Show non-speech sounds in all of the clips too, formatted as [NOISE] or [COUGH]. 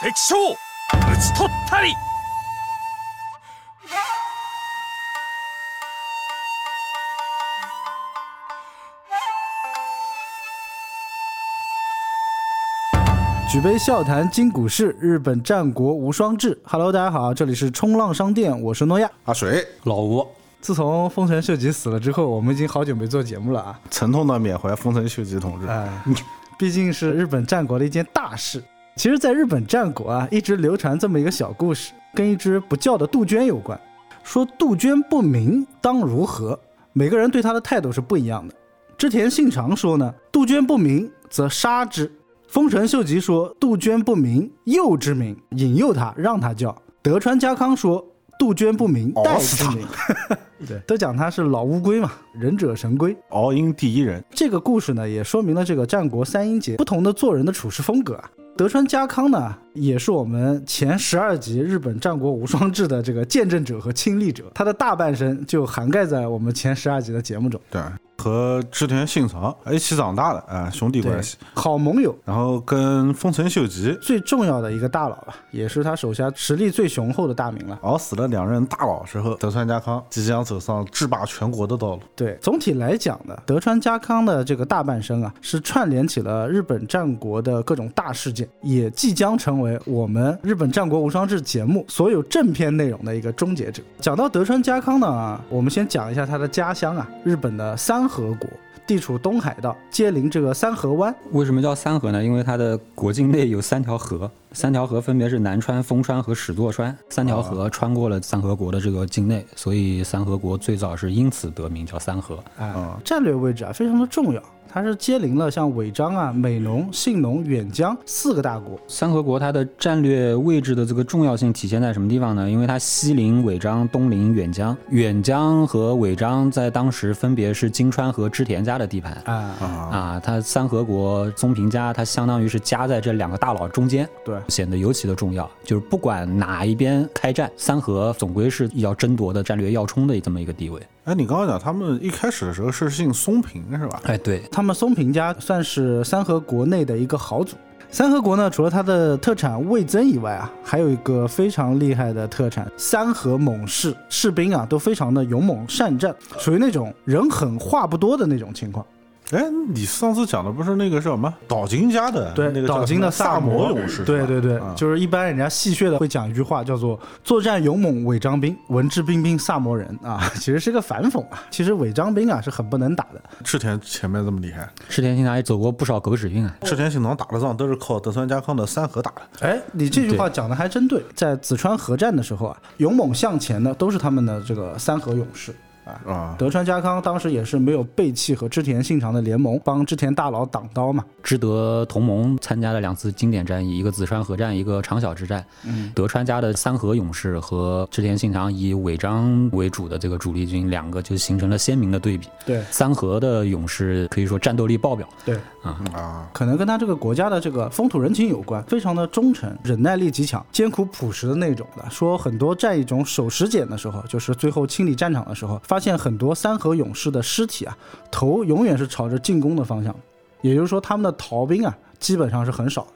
敵将討ち取ったり举杯笑谈今古事，日本战国无双志。Hello，大家好，这里是冲浪商店，我是诺亚。阿水，老吴，自从丰臣秀吉死了之后，我们已经好久没做节目了啊。沉痛的缅怀丰臣秀吉同志。哎，毕竟是日本战国的一件大事。 其实，在日本战国啊，一直流传这么一个小故事，跟一只不叫的杜鹃有关。说杜鹃不鸣，当如何？每个人对它的态度是不一样的。织田信长说呢，杜鹃不鸣，则杀之。丰臣秀吉说：“杜鹃不鸣，诱之鸣，引诱它，让它叫。”德川家康说：“杜鹃不鸣，待之鸣。” [LAUGHS] 对，都讲他是老乌龟嘛，忍者神龟，敖英第一人。这个故事呢，也说明了这个战国三英杰不同的做人的处事风格啊。德川家康呢，也是我们前十二集日本战国无双志的这个见证者和亲历者，他的大半生就涵盖在我们前十二集的节目中。对。和织田信长一起长大的啊，兄弟关系，好盟友。然后跟丰臣秀吉最重要的一个大佬吧，也是他手下实力最雄厚的大名了。熬死了两任大佬之后，德川家康即将走上制霸全国的道路。对，总体来讲呢，德川家康的这个大半生啊，是串联起了日本战国的各种大事件，也即将成为我们日本战国无双志节目所有正片内容的一个终结者。讲到德川家康呢，我们先讲一下他的家乡啊，日本的三。河国地处东海道，接邻这个三河湾。为什么叫三河呢？因为它的国境内有三条河，三条河分别是南川、丰川和始作川，三条河穿过了三河国的这个境内，所以三河国最早是因此得名，叫三河。啊，战略位置啊非常的重要。它是接邻了像尾张啊、美浓、信浓、远江四个大国。三河国它的战略位置的这个重要性体现在什么地方呢？因为它西临尾张，东临远江。远江和尾张在当时分别是金川和织田家的地盘啊啊！它三河国宗平家，它相当于是夹在这两个大佬中间，对，显得尤其的重要。就是不管哪一边开战，三河总归是要争夺的战略要冲的这么一个地位。哎，你刚刚讲他们一开始的时候是姓松平是吧？哎，对他们松平家算是三河国内的一个豪族。三河国呢，除了它的特产味增以外啊，还有一个非常厉害的特产——三河猛士，士兵啊都非常的勇猛善战，属于那种人狠话不多的那种情况。哎，你上次讲的不是那个叫什么岛津家的？对，那个岛津的萨摩勇士。对对对，就是一般人家戏谑的会讲一句话，叫做“作战勇猛伪张兵，文质彬彬萨摩人”啊，[LAUGHS] 其实是个反讽啊。其实伪张兵啊是很不能打的。赤田前面这么厉害，赤田信长也走过不少狗屎运啊。赤田信长打的仗都是靠德川家康的三河打的。哎，你这句话讲的还真对。在紫川河战的时候啊，勇猛向前的都是他们的这个三河勇士。啊，德川家康当时也是没有背弃和织田信长的联盟，帮织田大佬挡刀嘛。织德同盟参加了两次经典战役，一个紫川河战，一个长筱之战。嗯，德川家的三河勇士和织田信长以尾张为主的这个主力军，两个就形成了鲜明的对比。对，三河的勇士可以说战斗力爆表。对，啊，可能跟他这个国家的这个风土人情有关，非常的忠诚，忍耐力极强，艰苦朴实的那种的。说很多战役中守时简的时候，就是最后清理战场的时候，发现很多三河勇士的尸体啊，头永远是朝着进攻的方向。也就是说，他们的逃兵啊，基本上是很少的。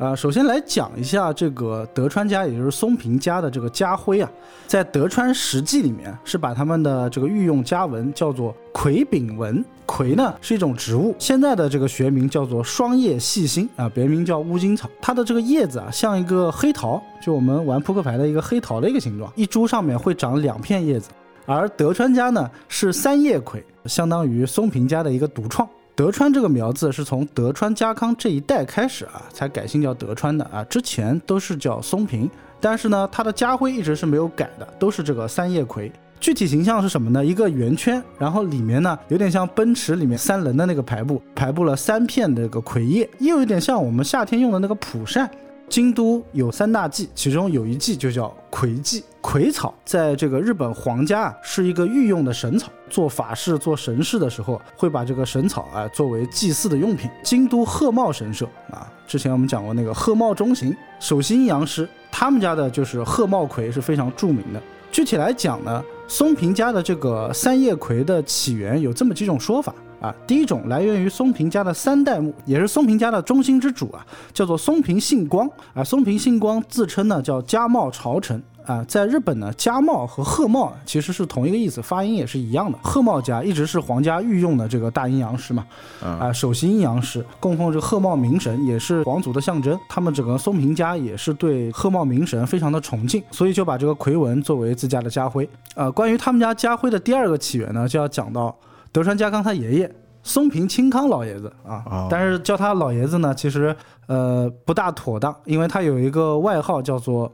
呃，首先来讲一下这个德川家，也就是松平家的这个家徽啊，在德川实记里面是把他们的这个御用家纹叫做葵柄纹。葵呢是一种植物，现在的这个学名叫做双叶细辛啊，别名叫乌金草。它的这个叶子啊，像一个黑桃，就我们玩扑克牌的一个黑桃的一个形状，一株上面会长两片叶子。而德川家呢是三叶葵，相当于松平家的一个独创。德川这个苗子是从德川家康这一代开始啊，才改姓叫德川的啊，之前都是叫松平。但是呢，他的家徽一直是没有改的，都是这个三叶葵。具体形象是什么呢？一个圆圈，然后里面呢有点像奔驰里面三轮的那个排布，排布了三片那个葵叶，又有点像我们夏天用的那个蒲扇。京都有三大祭，其中有一祭就叫葵祭。葵草在这个日本皇家啊是一个御用的神草，做法事、做神事的时候会把这个神草啊作为祭祀的用品。京都鹤茂神社啊，之前我们讲过那个鹤茂中行首席阴阳师，他们家的就是鹤茂葵是非常著名的。具体来讲呢，松平家的这个三叶葵的起源有这么几种说法。啊。第一种来源于松平家的三代目，也是松平家的中心之主啊，叫做松平信光啊。松平信光自称呢叫家茂朝臣。啊，在日本呢，家茂和贺茂其实是同一个意思，发音也是一样的。贺茂家一直是皇家御用的这个大阴阳师嘛，啊，首席阴阳师，供奉这个鹤茂明神，也是皇族的象征。他们整个松平家也是对贺茂明神非常的崇敬，所以就把这个魁文作为自家的家徽。呃，关于他们家家徽的第二个起源呢，就要讲到德川家康他爷爷松平清康老爷子啊，但是叫他老爷子呢，其实呃不大妥当，因为他有一个外号叫做。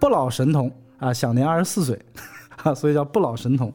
不老神童啊，享年二十四岁，啊，所以叫不老神童，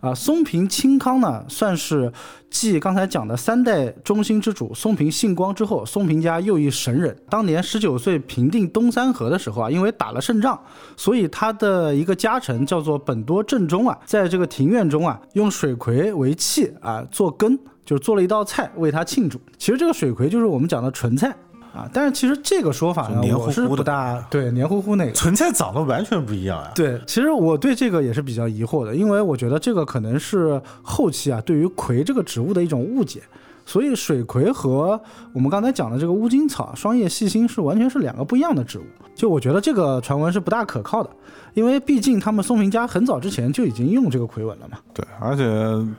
啊，松平清康呢，算是继刚才讲的三代中心之主松平信光之后，松平家又一神人。当年十九岁平定东三河的时候啊，因为打了胜仗，所以他的一个家臣叫做本多正中啊，在这个庭院中啊，用水葵为器啊，做羹，就是做了一道菜为他庆祝。其实这个水葵就是我们讲的纯菜。啊，但是其实这个说法呢，我是不大对黏糊糊那个存在长得完全不一样啊。对，其实我对这个也是比较疑惑的，因为我觉得这个可能是后期啊对于葵这个植物的一种误解，所以水葵和我们刚才讲的这个乌金草、双叶细心是完全是两个不一样的植物，就我觉得这个传闻是不大可靠的。因为毕竟他们松平家很早之前就已经用这个魁文了嘛。对，而且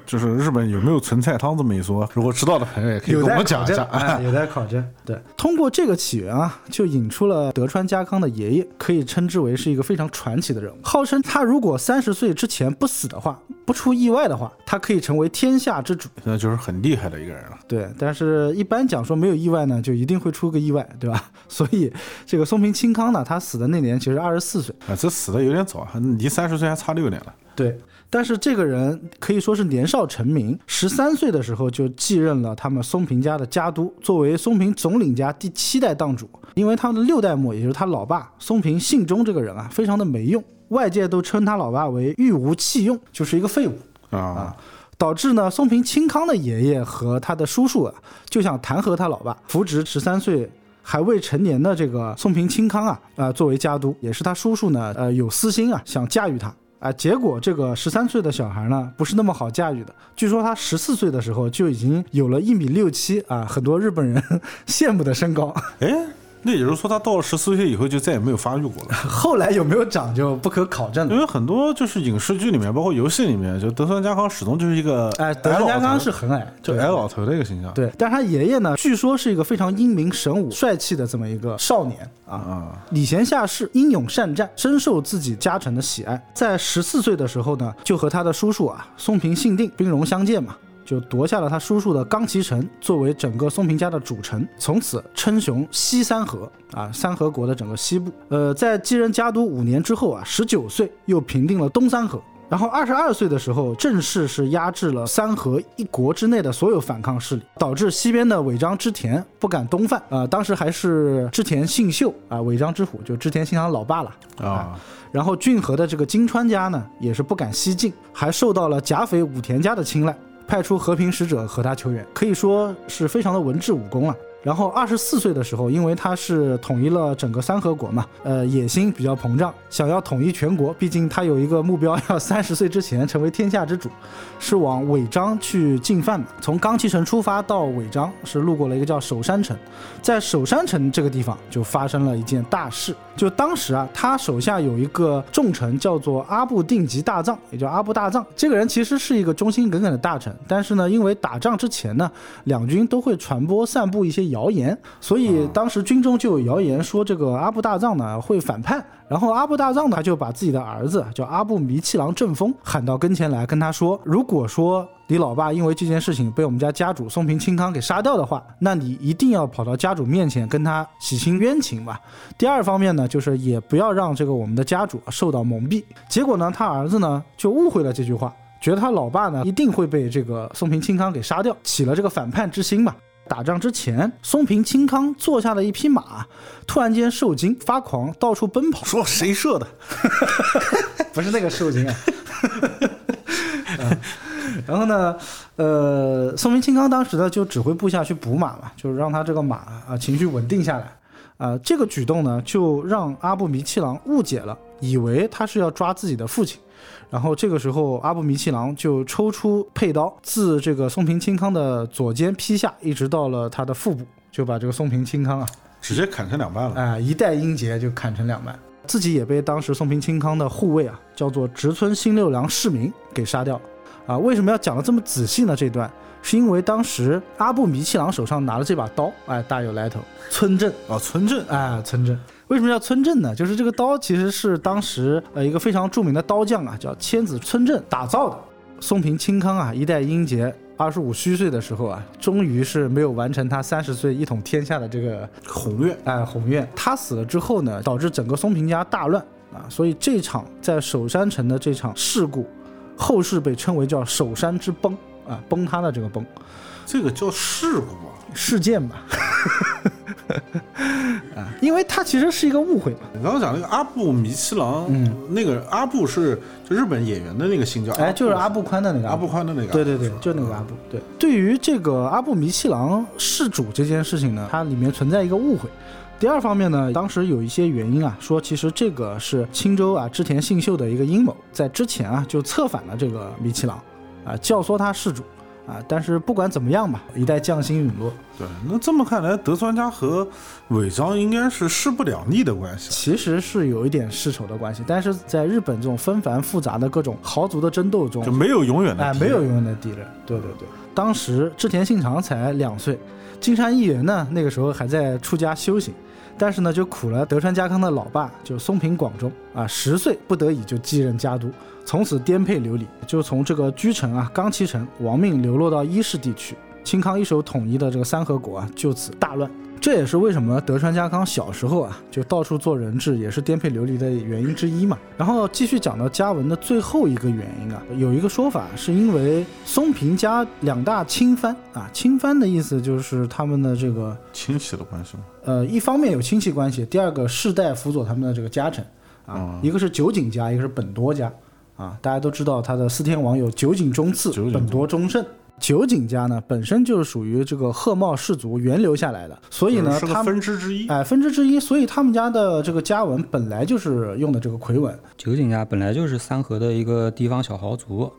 就是日本有没有存菜汤这么一说，如果知道的朋友也可以跟我们讲一下。有待考证。[LAUGHS] 对，通过这个起源啊，就引出了德川家康的爷爷，可以称之为是一个非常传奇的人物。号称他如果三十岁之前不死的话，不出意外的话，他可以成为天下之主。那就是很厉害的一个人了。对，但是一般讲说没有意外呢，就一定会出个意外，对吧？所以这个松平清康呢，他死的那年其实二十四岁啊，这死的。有点早，离三十岁还差六年了。对，但是这个人可以说是年少成名，十三岁的时候就继任了他们松平家的家督，作为松平总领家第七代当主。因为他的六代目，也就是他老爸松平信忠这个人啊，非常的没用，外界都称他老爸为御无弃用，就是一个废物啊，导致呢松平清康的爷爷和他的叔叔啊，就想弹劾他老爸，扶植十三岁。还未成年的这个宋平清康啊，啊，作为家督，也是他叔叔呢，呃，有私心啊，想驾驭他啊。结果这个十三岁的小孩呢，不是那么好驾驭的。据说他十四岁的时候就已经有了一米六七啊，很多日本人 [LAUGHS] 羡慕的身高。哎。那也就是说，他到了十四岁以后就再也没有发育过了。[LAUGHS] 后来有没有长就不可考证了。因为很多就是影视剧里面，包括游戏里面，就德川家康始终就是一个哎，德川家康是很矮，就矮老头的一个形象。对，但是他爷爷呢，据说是一个非常英明神武、帅气的这么一个少年啊，礼贤下士、英勇善战，深受自己家臣的喜爱。在十四岁的时候呢，就和他的叔叔啊松平信定兵戎相见嘛。就夺下了他叔叔的冈崎城，作为整个松平家的主城，从此称雄西三河啊，三河国的整个西部。呃，在继任家督五年之后啊，十九岁又平定了东三河，然后二十二岁的时候，正式是压制了三河一国之内的所有反抗势力，导致西边的尾张织田不敢东犯啊。当时还是织田信秀啊，尾张之虎就织田信长老爸了啊。然后骏河的这个金川家呢，也是不敢西进，还受到了甲斐武田家的青睐。派出和平使者和他求援，可以说是非常的文治武功了。然后二十四岁的时候，因为他是统一了整个三河国嘛，呃，野心比较膨胀，想要统一全国。毕竟他有一个目标，要 [LAUGHS] 三十岁之前成为天下之主，是往尾张去进犯的。从冈崎城出发到尾张，是路过了一个叫首山城，在首山城这个地方就发生了一件大事。就当时啊，他手下有一个重臣叫做阿部定吉大藏，也叫阿部大藏。这个人其实是一个忠心耿耿的大臣，但是呢，因为打仗之前呢，两军都会传播散布一些。谣言，所以当时军中就有谣言说这个阿部大藏呢会反叛，然后阿部大藏呢他就把自己的儿子叫阿部弥七郎正风喊到跟前来，跟他说，如果说你老爸因为这件事情被我们家家主松平清康给杀掉的话，那你一定要跑到家主面前跟他洗清冤情吧。第二方面呢，就是也不要让这个我们的家主受到蒙蔽。结果呢，他儿子呢就误会了这句话，觉得他老爸呢一定会被这个松平清康给杀掉，起了这个反叛之心嘛。打仗之前，松平清康坐下了一匹马，突然间受惊发狂，到处奔跑。说谁射的？[LAUGHS] 不是那个受惊啊。然后呢，呃，松平清康当时呢就指挥部下去补马嘛，就是让他这个马啊情绪稳定下来。啊，这个举动呢就让阿部弥七郎误解了，以为他是要抓自己的父亲。然后这个时候阿部弥七郎就抽出佩刀，自这个松平清康的左肩劈下，一直到了他的腹部，就把这个松平清康啊直接砍成两半了。哎，一代英杰就砍成两半，自己也被当时松平清康的护卫啊，叫做植村新六郎市民给杀掉了。啊，为什么要讲的这么仔细呢？这段是因为当时阿布弥七郎手上拿的这把刀，哎，大有来头，村镇啊，村镇，哎，村镇。为什么叫村镇呢？就是这个刀其实是当时呃一个非常著名的刀匠啊，叫千子村镇打造的。松平清康啊，一代英杰，二十五虚岁的时候啊，终于是没有完成他三十岁一统天下的这个宏愿。哎，宏愿。他死了之后呢，导致整个松平家大乱啊，所以这场在首山城的这场事故，后世被称为叫首山之崩啊，崩塌的这个崩。这个叫事故啊，事件吧。[LAUGHS] 啊，因为它其实是一个误会嘛。你刚刚讲那个阿布弥七郎，嗯，那个阿布是就日本演员的那个姓叫，哎，就是阿布宽的那个阿布宽的那个，对对对，就那个阿布。对，对于这个阿布弥七郎事主这件事情呢，它里面存在一个误会。第二方面呢，当时有一些原因啊，说其实这个是青州啊织田信秀的一个阴谋，在之前啊就策反了这个弥七郎，啊教唆他事主。啊，但是不管怎么样吧，[LAUGHS] 一代将星陨落。对，那这么看来，德川家和尾张应该是势不两立的关系。其实是有一点世仇的关系，但是在日本这种纷繁复杂的各种豪族的争斗中，就没有永远的哎，没有永远的敌人。对对对，当时织田信长才两岁，金山义元呢那个时候还在出家修行，但是呢就苦了德川家康的老爸，就松平广忠啊，十岁不得已就继任家督。从此颠沛流离，就从这个居城啊冈崎城亡命流落到伊势地区。清康一手统一的这个三河国啊，就此大乱。这也是为什么德川家康小时候啊就到处做人质，也是颠沛流离的原因之一嘛。然后继续讲到家文的最后一个原因啊，有一个说法是因为松平家两大亲藩啊，亲藩的意思就是他们的这个亲戚的关系吗？呃，一方面有亲戚关系，第二个世代辅佐他们的这个家臣啊，一个是酒井家，一个是本多家。啊，大家都知道他的四天王有酒井忠次、本多忠胜。酒井家呢，本身就是属于这个鹤茂氏族源流下来的，所以呢，他分支之一。哎，分支之一，所以他们家的这个家纹本来就是用的这个魁纹。酒井家本来就是三河的一个地方小豪族，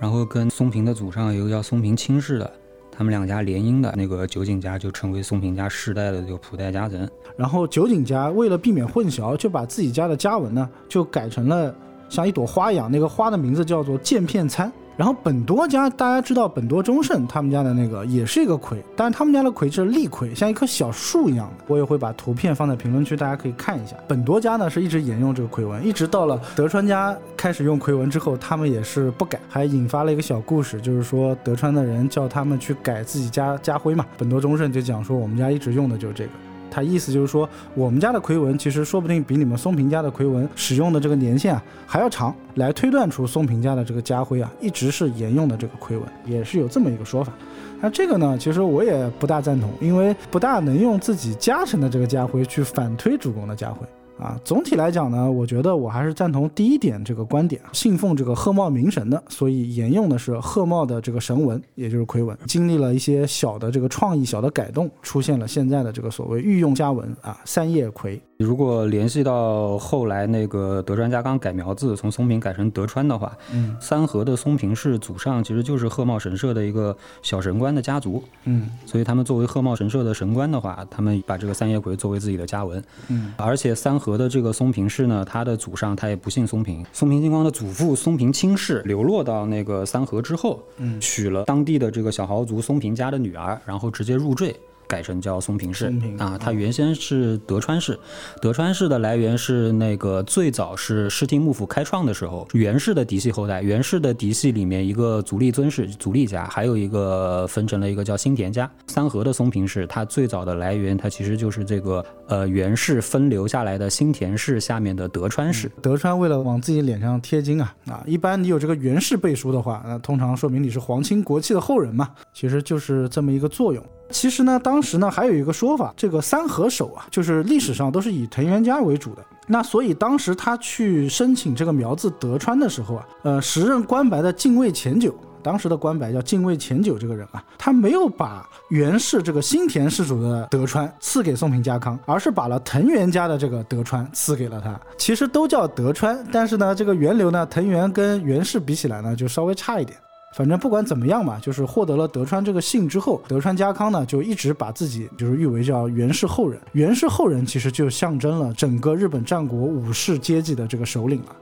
然后跟松平的祖上有个叫松平亲氏的，他们两家联姻的那个酒井家就成为松平家世代的这个普代家臣。然后酒井家为了避免混淆，就把自己家的家纹呢，就改成了。像一朵花一样，那个花的名字叫做剑片参。然后本多家，大家知道本多忠胜他们家的那个也是一个葵，但是他们家的葵是立葵，像一棵小树一样的。我也会把图片放在评论区，大家可以看一下。本多家呢是一直沿用这个葵纹，一直到了德川家开始用葵纹之后，他们也是不改，还引发了一个小故事，就是说德川的人叫他们去改自己家家徽嘛。本多忠胜就讲说，我们家一直用的就是这个。他意思就是说，我们家的魁文其实说不定比你们松平家的魁文使用的这个年限啊还要长，来推断出松平家的这个家徽啊一直是沿用的这个魁文，也是有这么一个说法。那这个呢，其实我也不大赞同，因为不大能用自己家臣的这个家徽去反推主公的家徽。啊，总体来讲呢，我觉得我还是赞同第一点这个观点，信奉这个鹤茂明神的，所以沿用的是鹤茂的这个神文，也就是魁文。经历了一些小的这个创意、小的改动，出现了现在的这个所谓御用家文啊，三叶葵。如果联系到后来那个德川家康改苗字，从松平改成德川的话，嗯，三河的松平氏祖上其实就是鹤茂神社的一个小神官的家族，嗯，所以他们作为鹤茂神社的神官的话，他们把这个三叶葵作为自己的家纹，嗯，而且三河的这个松平氏呢，他的祖上他也不姓松平，松平金光的祖父松平清氏流落到那个三河之后，嗯，娶了当地的这个小豪族松平家的女儿，然后直接入赘。改成叫松平氏啊，它原先是德川氏。德川氏的来源是那个最早是室町幕府开创的时候，源氏的嫡系后代。源氏的嫡系里面一个足利尊氏，足利家，还有一个分成了一个叫新田家。三河的松平氏，它最早的来源，它其实就是这个呃源氏分流下来的新田氏下面的德川氏。德川为了往自己脸上贴金啊啊，一般你有这个源氏背书的话，那通常说明你是皇亲国戚的后人嘛，其实就是这么一个作用。其实呢，当时呢还有一个说法，这个三河守啊，就是历史上都是以藤原家为主的。那所以当时他去申请这个苗字德川的时候啊，呃，时任关白的近卫前久当时的官白叫近卫前久这个人啊，他没有把源氏这个新田氏主的德川赐给松平家康，而是把了藤原家的这个德川赐给了他。其实都叫德川，但是呢，这个源流呢，藤原跟源氏比起来呢，就稍微差一点。反正不管怎么样吧，就是获得了德川这个姓之后，德川家康呢就一直把自己就是誉为叫源氏后人。源氏后人其实就象征了整个日本战国武士阶级的这个首领了。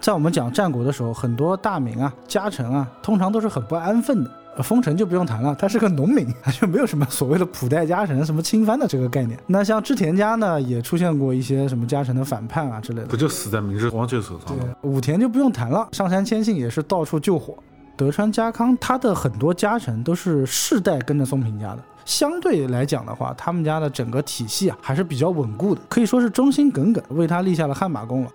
在我们讲战国的时候，很多大名啊、家臣啊，通常都是很不安分的。丰臣就不用谈了，他是个农民，就没有什么所谓的普代家臣、什么亲藩的这个概念。那像织田家呢，也出现过一些什么家臣的反叛啊之类的，不就死在明治光秀手上了？武田就不用谈了，上杉谦信也是到处救火。德川家康他的很多家臣都是世代跟着松平家的，相对来讲的话，他们家的整个体系啊还是比较稳固的，可以说是忠心耿耿，为他立下了汗马功劳。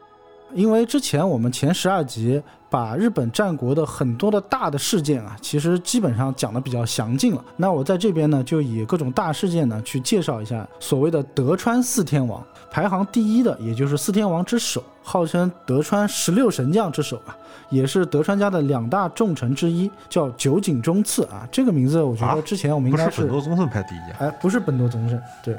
因为之前我们前十二集把日本战国的很多的大的事件啊，其实基本上讲的比较详尽了。那我在这边呢，就以各种大事件呢去介绍一下所谓的德川四天王。排行第一的，也就是四天王之首，号称德川十六神将之首啊，也是德川家的两大重臣之一，叫酒井忠次啊。这个名字我觉得之前我们应该是本多忠胜排第一啊。哎，不是本多忠胜，对，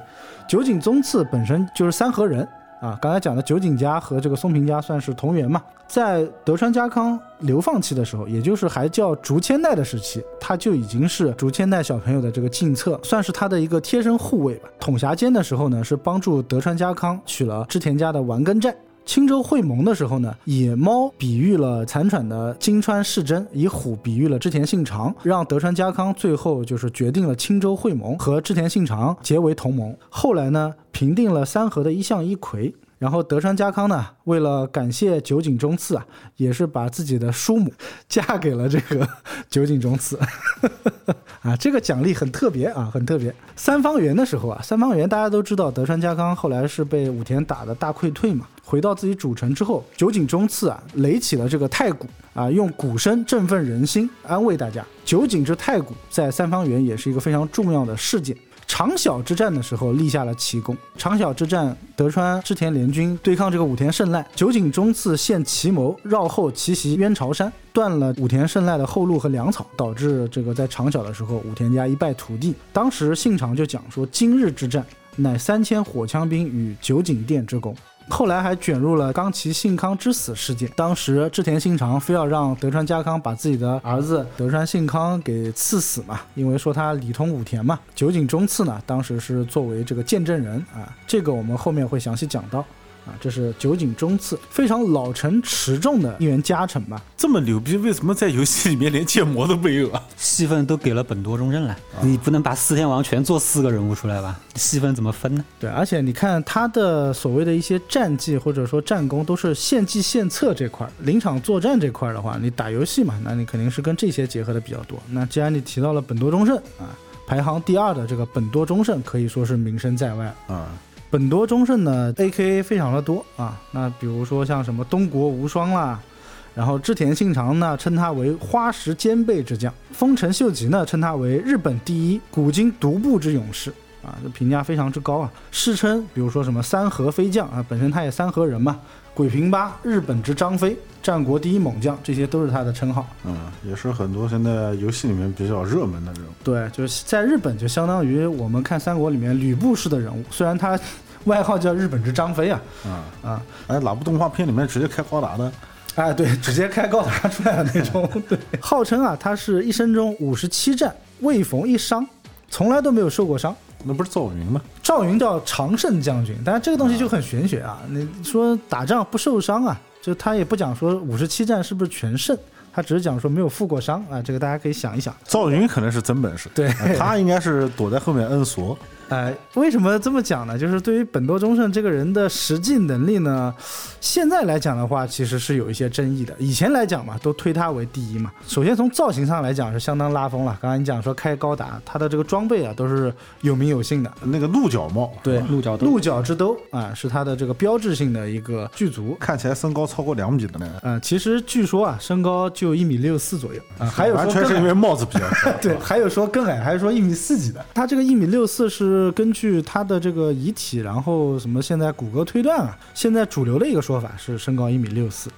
酒井忠次本身就是三河人。啊，刚才讲的酒井家和这个松平家算是同源嘛，在德川家康流放期的时候，也就是还叫竹千代的时期，他就已经是竹千代小朋友的这个近侧，算是他的一个贴身护卫吧。统辖间的时候呢，是帮助德川家康取了织田家的丸根寨。青州会盟的时候呢，以猫比喻了残喘的金川世真，以虎比喻了织田信长，让德川家康最后就是决定了青州会盟和织田信长结为同盟。后来呢，平定了三河的一向一揆。然后德川家康呢，为了感谢酒井忠次啊，[LAUGHS] 也是把自己的叔母嫁给了这个酒井忠次，[LAUGHS] 啊，这个奖励很特别啊，很特别。三方原的时候啊，三方原大家都知道，德川家康后来是被武田打的大溃退嘛，回到自己主城之后，酒井忠次啊擂起了这个太鼓啊，用鼓声振奋人心，安慰大家。酒井之太鼓在三方原也是一个非常重要的事件。长小之战的时候立下了奇功。长小之战，德川织田联军对抗这个武田胜赖，酒井忠次献奇谋，绕后奇袭渊朝山，断了武田胜赖的后路和粮草，导致这个在长小的时候武田家一败涂地。当时信长就讲说，今日之战乃三千火枪兵与酒井殿之功。后来还卷入了冈崎信康之死事件。当时织田信长非要让德川家康把自己的儿子德川信康给赐死嘛，因为说他里通武田嘛。酒井忠次呢，当时是作为这个见证人啊，这个我们后面会详细讲到。啊，这是酒井忠次，非常老成持重的一员家臣吧。这么牛逼，为什么在游戏里面连建模都没有啊？[LAUGHS] 戏份都给了本多忠胜了，你不能把四天王全做四个人物出来吧？戏份怎么分呢？对，而且你看他的所谓的一些战绩或者说战功，都是献计献策这块，临场作战这块的话，你打游戏嘛，那你肯定是跟这些结合的比较多。那既然你提到了本多忠胜啊，排行第二的这个本多忠胜，可以说是名声在外啊。本多忠胜呢，A.K.A 非常的多啊。那比如说像什么东国无双啦，然后织田信长呢称他为花石兼备之将，丰臣秀吉呢称他为日本第一古今独步之勇士啊，这评价非常之高啊。世称比如说什么三河飞将啊，本身他也三河人嘛。鬼平八，日本之张飞，战国第一猛将，这些都是他的称号。嗯，也是很多现在游戏里面比较热门的人物。对，就是在日本就相当于我们看三国里面吕布式的人物，虽然他外号叫日本之张飞啊。啊啊！哎，哪部动画片里面直接开高达的？哎，对，直接开高达出来的那种。[LAUGHS] 对，号称啊，他是一生中五十七战未逢一伤，从来都没有受过伤。那不是赵云吗？赵云叫常胜将军，但是这个东西就很玄学啊。你说打仗不受伤啊，就他也不讲说五十七战是不是全胜，他只是讲说没有负过伤啊。这个大家可以想一想。赵云可能是真本事，对他应该是躲在后面摁锁。哎，为什么这么讲呢？就是对于本多忠胜这个人的实际能力呢，现在来讲的话，其实是有一些争议的。以前来讲嘛，都推他为第一嘛。首先从造型上来讲是相当拉风了。刚才你讲说开高达，他的这个装备啊都是有名有姓的。那个鹿角帽，对，鹿角鹿角之兜啊，是他的这个标志性的一个剧足。看起来身高超过两米的呢。嗯，其实据说啊，身高就一米六四左右啊。还有完全是因为帽子比较高。[LAUGHS] 对，还有说更矮，还是说一米四几的。他这个一米六四是根据他。的这个遗体，然后什么？现在骨骼推断啊，现在主流的一个说法是身高一米六四，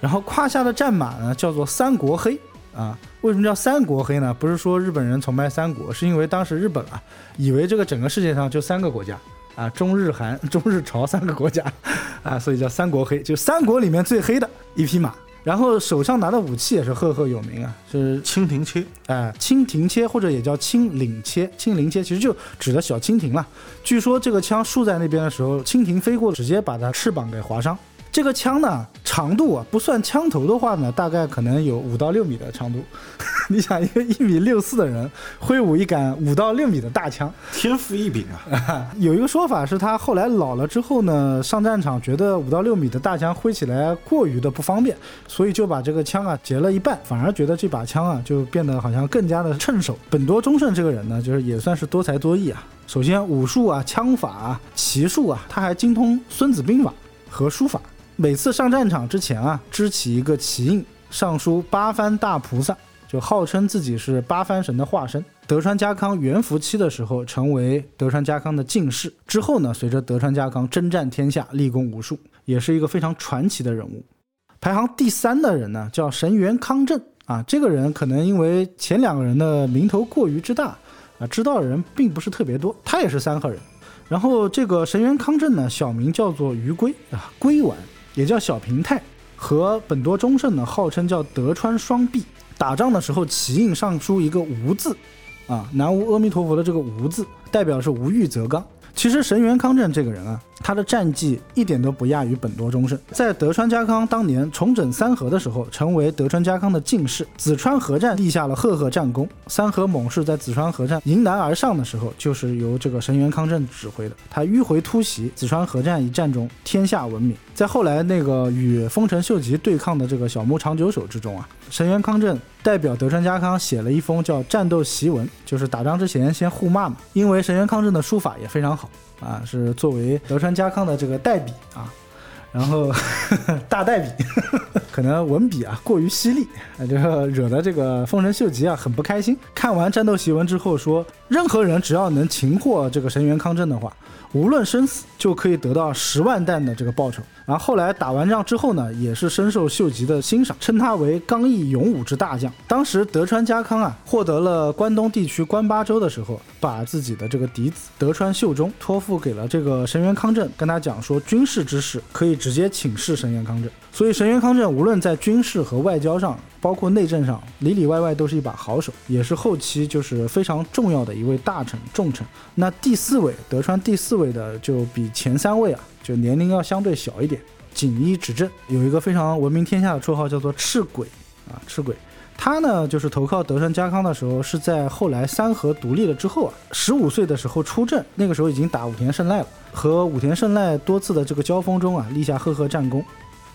然后胯下的战马呢叫做三国黑啊。为什么叫三国黑呢？不是说日本人崇拜三国，是因为当时日本啊，以为这个整个世界上就三个国家啊，中日韩、中日朝三个国家 [LAUGHS] 啊，所以叫三国黑，就三国里面最黑的一匹马。然后手上拿的武器也是赫赫有名啊，是蜻蜓切，哎，蜻蜓切或者也叫青岭切，青岭切其实就指的小蜻蜓了。据说这个枪竖在那边的时候，蜻蜓飞过，直接把它翅膀给划伤。这个枪呢，长度啊，不算枪头的话呢，大概可能有五到六米的长度。[LAUGHS] 你想，一个一米六四的人挥舞一杆五到六米的大枪，天赋异禀啊！[LAUGHS] 有一个说法是他后来老了之后呢，上战场觉得五到六米的大枪挥起来过于的不方便，所以就把这个枪啊截了一半，反而觉得这把枪啊就变得好像更加的趁手。本多忠胜这个人呢，就是也算是多才多艺啊。首先武术啊、枪法啊、骑术啊，他还精通《孙子兵法》和书法。每次上战场之前啊，支起一个旗印，上书八幡大菩萨，就号称自己是八幡神的化身。德川家康元服期的时候，成为德川家康的进士。之后呢，随着德川家康征战天下，立功无数，也是一个非常传奇的人物。排行第三的人呢，叫神原康正啊。这个人可能因为前两个人的名头过于之大啊，知道的人并不是特别多。他也是三河人。然后这个神原康正呢，小名叫做鱼龟啊，龟丸。也叫小平太，和本多忠胜呢，号称叫德川双璧。打仗的时候，旗印上书一个无字，啊，南无阿弥陀佛的这个无字，代表是无欲则刚。其实神原康正这个人啊。他的战绩一点都不亚于本多忠胜。在德川家康当年重整三河的时候，成为德川家康的进士。紫川河战立下了赫赫战功。三河猛士在紫川河战迎难而上的时候，就是由这个神原康正指挥的。他迂回突袭，紫川河战一战中天下闻名。在后来那个与丰臣秀吉对抗的这个小牧长久手之中啊，神原康正代表德川家康写了一封叫战斗檄文，就是打仗之前先互骂嘛。因为神原康正的书法也非常好。啊，是作为德川家康的这个代笔啊，然后 [LAUGHS] 大代笔，可能文笔啊过于犀利，[LAUGHS] 啊，就惹得这个丰臣秀吉啊很不开心。看完战斗檄文之后说，任何人只要能擒获这个神原康正的话，无论生死，就可以得到十万担的这个报酬。然后后来打完仗之后呢，也是深受秀吉的欣赏，称他为刚毅勇武之大将。当时德川家康啊获得了关东地区关八州的时候，把自己的这个嫡子德川秀忠托付给了这个神原康正，跟他讲说军事之事可以直接请示神原康正。所以神原康政无论在军事和外交上，包括内政上，里里外外都是一把好手，也是后期就是非常重要的一位大臣重臣。那第四位德川第四位的就比前三位啊。就年龄要相对小一点，锦衣执政有一个非常闻名天下的绰号叫做赤鬼啊，赤鬼。他呢就是投靠德川家康的时候，是在后来三河独立了之后啊，十五岁的时候出阵，那个时候已经打武田胜赖了，和武田胜赖多次的这个交锋中啊，立下赫赫战功。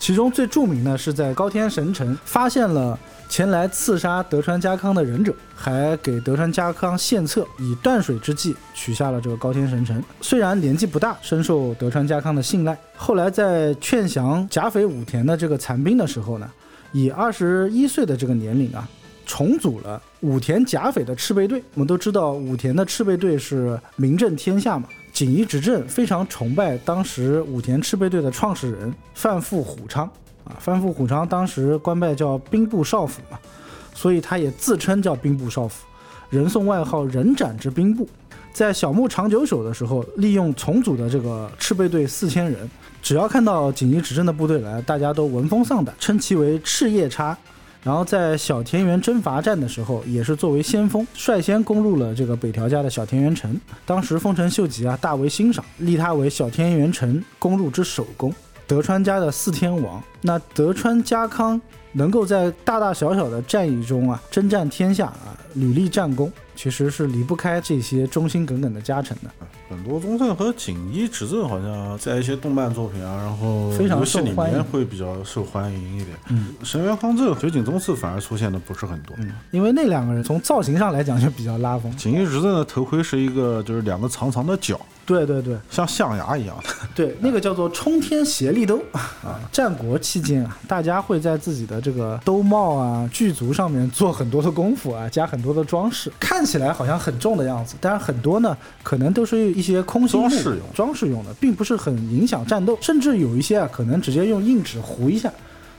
其中最著名的是在高天神城发现了。前来刺杀德川家康的忍者，还给德川家康献策，以断水之计取下了这个高天神城。虽然年纪不大，深受德川家康的信赖。后来在劝降甲斐武田的这个残兵的时候呢，以二十一岁的这个年龄啊，重组了武田甲斐的赤备队。我们都知道武田的赤备队是名震天下嘛。锦衣执政非常崇拜当时武田赤备队的创始人范富虎昌。啊，范富虎昌当时官拜叫兵部少府嘛，所以他也自称叫兵部少府，人送外号“人斩之兵部”。在小牧长久手的时候，利用重组的这个赤备队四千人，只要看到锦衣执政的部队来，大家都闻风丧胆，称其为赤夜叉。然后在小田园征伐战的时候，也是作为先锋，率先攻入了这个北条家的小田园城。当时丰臣秀吉啊大为欣赏，立他为小田园城攻入之首功。德川家的四天王，那德川家康能够在大大小小的战役中啊征战天下啊屡立战功，其实是离不开这些忠心耿耿的家臣的。本多宗正和锦衣执政好像在一些动漫作品啊，然后游戏里面，会比较受欢迎一点。嗯，神原康正、水井宗次反而出现的不是很多。嗯，因为那两个人从造型上来讲就比较拉风。锦衣执政的头盔是一个就是两个长长的角。对对对，像象牙一样的。[LAUGHS] 对，那个叫做冲天斜立兜啊。战国期间啊，大家会在自己的这个兜帽啊、具足上面做很多的功夫啊，加很多的装饰，看起来好像很重的样子。但是很多呢，可能都是一些空心装饰用、装饰用的，并不是很影响战斗。甚至有一些啊，可能直接用硬纸糊一下，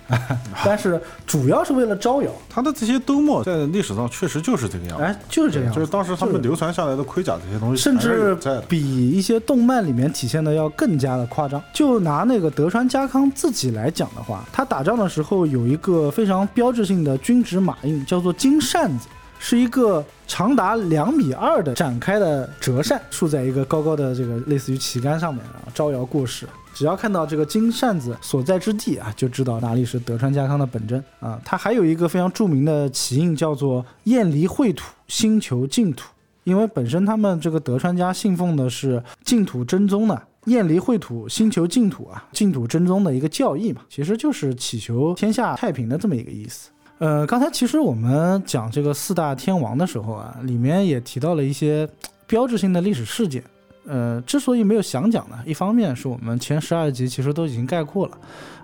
[LAUGHS] 但是主要是为了招摇。他的这些兜帽在历史上确实就是这个样子，哎，就是这样，就是当时他们流传下来的盔甲这些东西，甚至比一些动漫里面体现的要更加的夸张。就拿那个德川家康自己来讲的话，他打仗的时候有一个非常标志性的军职马印，叫做金扇子。是一个长达两米二的展开的折扇，竖在一个高高的这个类似于旗杆上面，然后招摇过市。只要看到这个金扇子所在之地啊，就知道哪里是德川家康的本阵啊。它还有一个非常著名的旗印，叫做燕离秽土，星球净土。因为本身他们这个德川家信奉的是净土真宗的燕离秽土，星球净土啊，净土真宗的一个教义嘛，其实就是祈求天下太平的这么一个意思。呃，刚才其实我们讲这个四大天王的时候啊，里面也提到了一些标志性的历史事件。呃，之所以没有详讲呢，一方面是我们前十二集其实都已经概括了，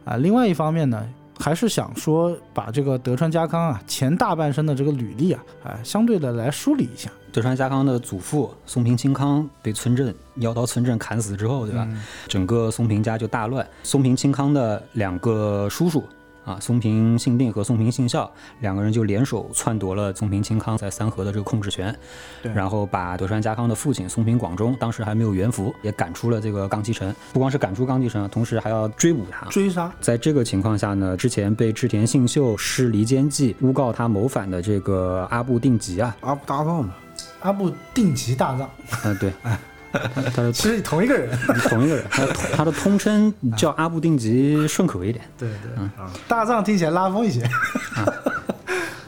啊，另外一方面呢，还是想说把这个德川家康啊前大半生的这个履历啊，啊，相对的来梳理一下。德川家康的祖父松平清康被村镇妖刀村镇砍死之后，对吧？整个松平家就大乱。松平清康的两个叔叔。啊，松平信定和松平信孝两个人就联手篡夺了松平清康在三河的这个控制权，对，然后把德川家康的父亲松平广忠当时还没有元服，也赶出了这个冈崎城。不光是赶出冈崎城，同时还要追捕他，追杀。在这个情况下呢，之前被织田信秀施离间计诬告他谋反的这个阿部定吉啊，阿部大藏嘛，阿部定吉大藏，嗯，对。[LAUGHS] 他是其实同一个人，[LAUGHS] 同一个人。他他的通称叫阿布定吉，顺口一点。对对，嗯，大藏听起来拉风一些。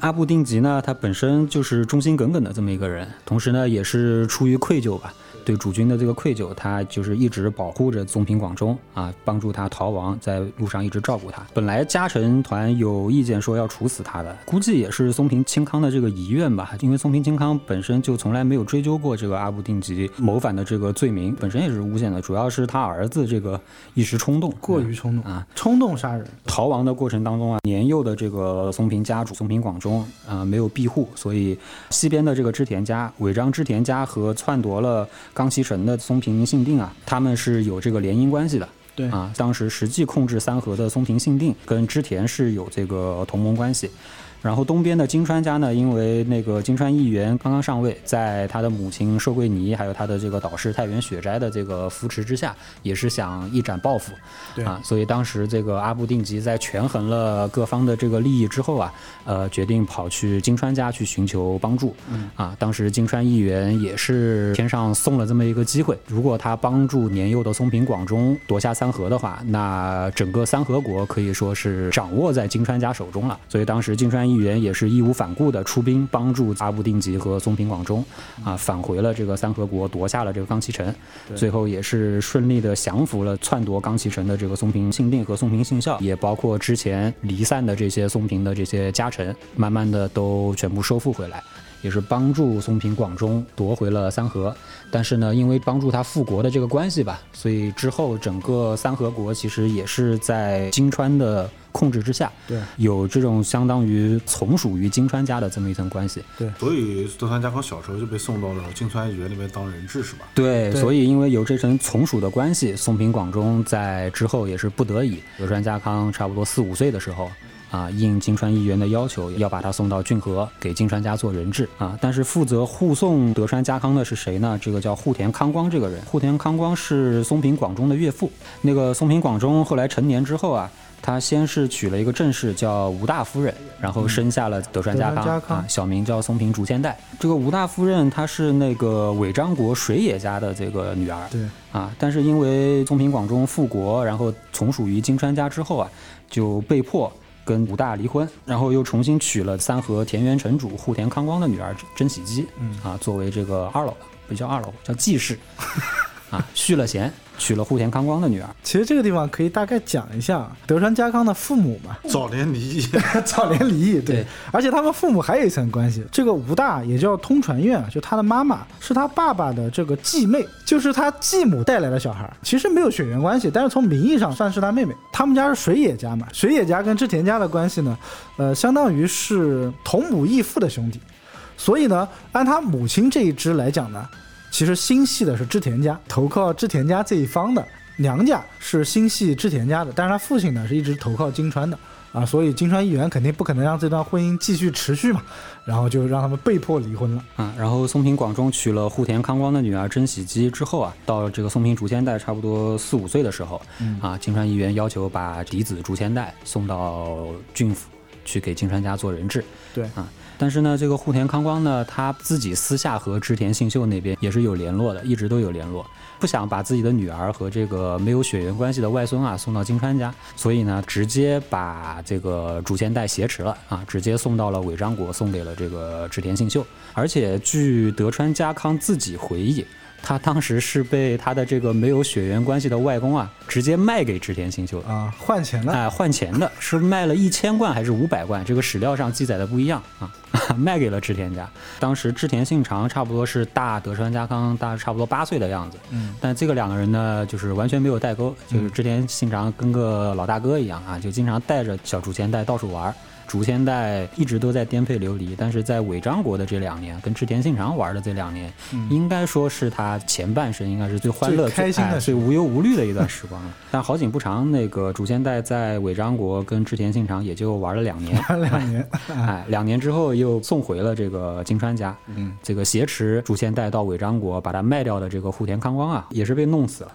阿布定吉呢，他本身就是忠心耿耿的这么一个人，同时呢，也是出于愧疚吧。对主君的这个愧疚，他就是一直保护着宗平广忠啊，帮助他逃亡，在路上一直照顾他。本来家臣团有意见说要处死他的，估计也是松平清康的这个遗愿吧。因为松平清康本身就从来没有追究过这个阿部定吉谋反的这个罪名，本身也是诬陷的。主要是他儿子这个一时冲动，过于冲动啊，冲动杀人。逃亡的过程当中啊，年幼的这个松平家主松平广忠啊没有庇护，所以西边的这个织田家尾张织田家和篡夺了。冈崎城的松平信定啊，他们是有这个联姻关系的。对啊，当时实际控制三河的松平信定跟织田是有这个同盟关系。然后东边的金川家呢，因为那个金川议员刚刚上位，在他的母亲寿桂尼还有他的这个导师太原雪斋的这个扶持之下，也是想一展抱负，对。啊，所以当时这个阿部定吉在权衡了各方的这个利益之后啊，呃，决定跑去金川家去寻求帮助，啊，当时金川议员也是天上送了这么一个机会，如果他帮助年幼的松平广忠夺下三河的话，那整个三河国可以说是掌握在金川家手中了，所以当时金川。议员也是义无反顾的出兵帮助阿部定吉和松平广忠，啊，返回了这个三河国，夺下了这个冈崎城，最后也是顺利的降服了篡夺冈崎城的这个松平信定和松平信孝，也包括之前离散的这些松平的这些家臣，慢慢的都全部收复回来。也是帮助松平广忠夺回了三河，但是呢，因为帮助他复国的这个关系吧，所以之后整个三河国其实也是在金川的控制之下，对，有这种相当于从属于金川家的这么一层关系。对，所以德川家康小时候就被送到了金川议员那边当人质，是吧？对，所以因为有这层从属的关系，松平广忠在之后也是不得已，德川家康差不多四五岁的时候。啊，应金川议员的要求，要把他送到骏河，给金川家做人质啊。但是负责护送德川家康的是谁呢？这个叫户田康光这个人。户田康光是松平广忠的岳父。那个松平广忠后来成年之后啊，他先是娶了一个正室，叫吴大夫人，然后生下了德川家康啊，小名叫松平竹千代。这个吴大夫人她是那个尾张国水野家的这个女儿。对啊，但是因为松平广忠复国，然后从属于金川家之后啊，就被迫。跟武大离婚，然后又重新娶了三河田园城主户田康光的女儿真喜姬，嗯啊，作为这个二老，不叫二老，叫继室，[LAUGHS] 啊，续了弦。娶了户田康光的女儿。其实这个地方可以大概讲一下德川家康的父母嘛，[LAUGHS] 早年离异，早年离异，对。而且他们父母还有一层关系，这个吴大也叫通传院，就他的妈妈是他爸爸的这个继妹，就是他继母带来的小孩，其实没有血缘关系，但是从名义上算是他妹妹。他们家是水野家嘛，水野家跟织田家的关系呢，呃，相当于是同母异父的兄弟，所以呢，按他母亲这一支来讲呢。其实心系的是织田家，投靠织田家这一方的娘家是心系织田家的，但是他父亲呢是一直投靠金川的啊，所以金川议员肯定不可能让这段婚姻继续持续嘛，[LAUGHS] 然后就让他们被迫离婚了啊。然后松平广中娶了户田康光的女儿真喜姬之后啊，到这个松平竹千代差不多四五岁的时候啊，金川议员要求把嫡子竹千代送到郡府去给金川家做人质。对啊。但是呢，这个户田康光呢，他自己私下和织田信秀那边也是有联络的，一直都有联络，不想把自己的女儿和这个没有血缘关系的外孙啊送到金川家，所以呢，直接把这个主千代挟持了啊，直接送到了尾张国，送给了这个织田信秀。而且据德川家康自己回忆。他当时是被他的这个没有血缘关系的外公啊，直接卖给织田信秀啊，换钱了，哎，换钱的是卖了一千贯还是五百贯？这个史料上记载的不一样啊，[LAUGHS] 卖给了织田家。当时织田信长差不多是大德川家康大差不多八岁的样子，嗯，但这个两个人呢，就是完全没有代沟，就是织田信长跟个老大哥一样啊，就经常带着小竹千代到处玩。竹千代一直都在颠沛流离，但是在尾张国的这两年，跟织田信长玩的这两年，应该说是他前半生应该是最欢乐、最开心的、最无忧无虑的一段时光了。但好景不长，那个竹千代在尾张国跟织田信长也就玩了两年，两年，[LAUGHS] 哎，两年之后又送回了这个金川家。嗯，这个挟持竹千代到尾张国把他卖掉的这个户田康光啊，也是被弄死了。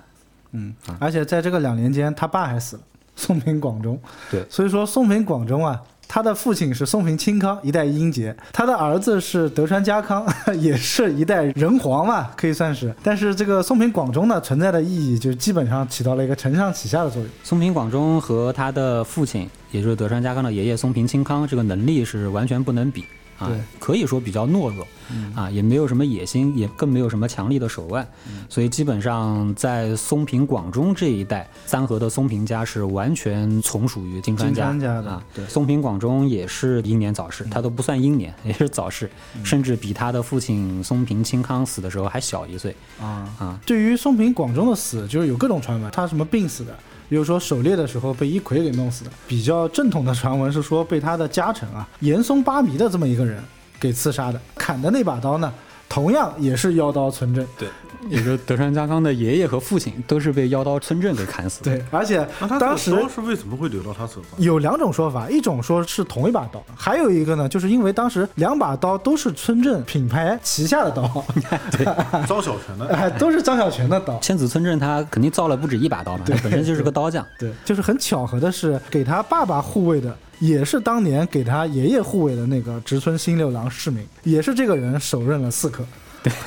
嗯，而且在这个两年间，他爸还死了，松平广忠。对，所以说松平广忠啊。他的父亲是松平清康，一代英杰；他的儿子是德川家康，[LAUGHS] 也是一代人皇嘛，可以算是。但是这个松平广忠呢，存在的意义就基本上起到了一个承上启下的作用。松平广忠和他的父亲，也就是德川家康的爷爷松平清康，这个能力是完全不能比。啊，可以说比较懦弱，啊，也没有什么野心，也更没有什么强力的手腕，所以基本上在松平广中这一代，三河的松平家是完全从属于金川家。的啊。对，松平广中也是英年早逝，他都不算英年，[LAUGHS] 也是早逝，甚至比他的父亲松平清康死的时候还小一岁。啊。啊。对于松平广中的死，就是有各种传闻，他什么病死的。比如说狩猎的时候被一葵给弄死的，比较正统的传闻是说被他的家臣啊严嵩八迷的这么一个人给刺杀的，砍的那把刀呢，同样也是妖刀村镇。对。也就德川家康的爷爷和父亲都是被妖刀村镇给砍死的。对，而且当时是为什么会流到他手上？有两种说法，一种说是同一把刀，还有一个呢，就是因为当时两把刀都是村镇品牌旗下的刀，[LAUGHS] 对，张小泉的，哎，都是张小泉的刀。千子村镇他肯定造了不止一把刀嘛，本身就是个刀匠。对，就是很巧合的是，给他爸爸护卫的也是当年给他爷爷护卫的那个植村新六郎市民，也是这个人手刃了刺客。[LAUGHS] 对。[LAUGHS]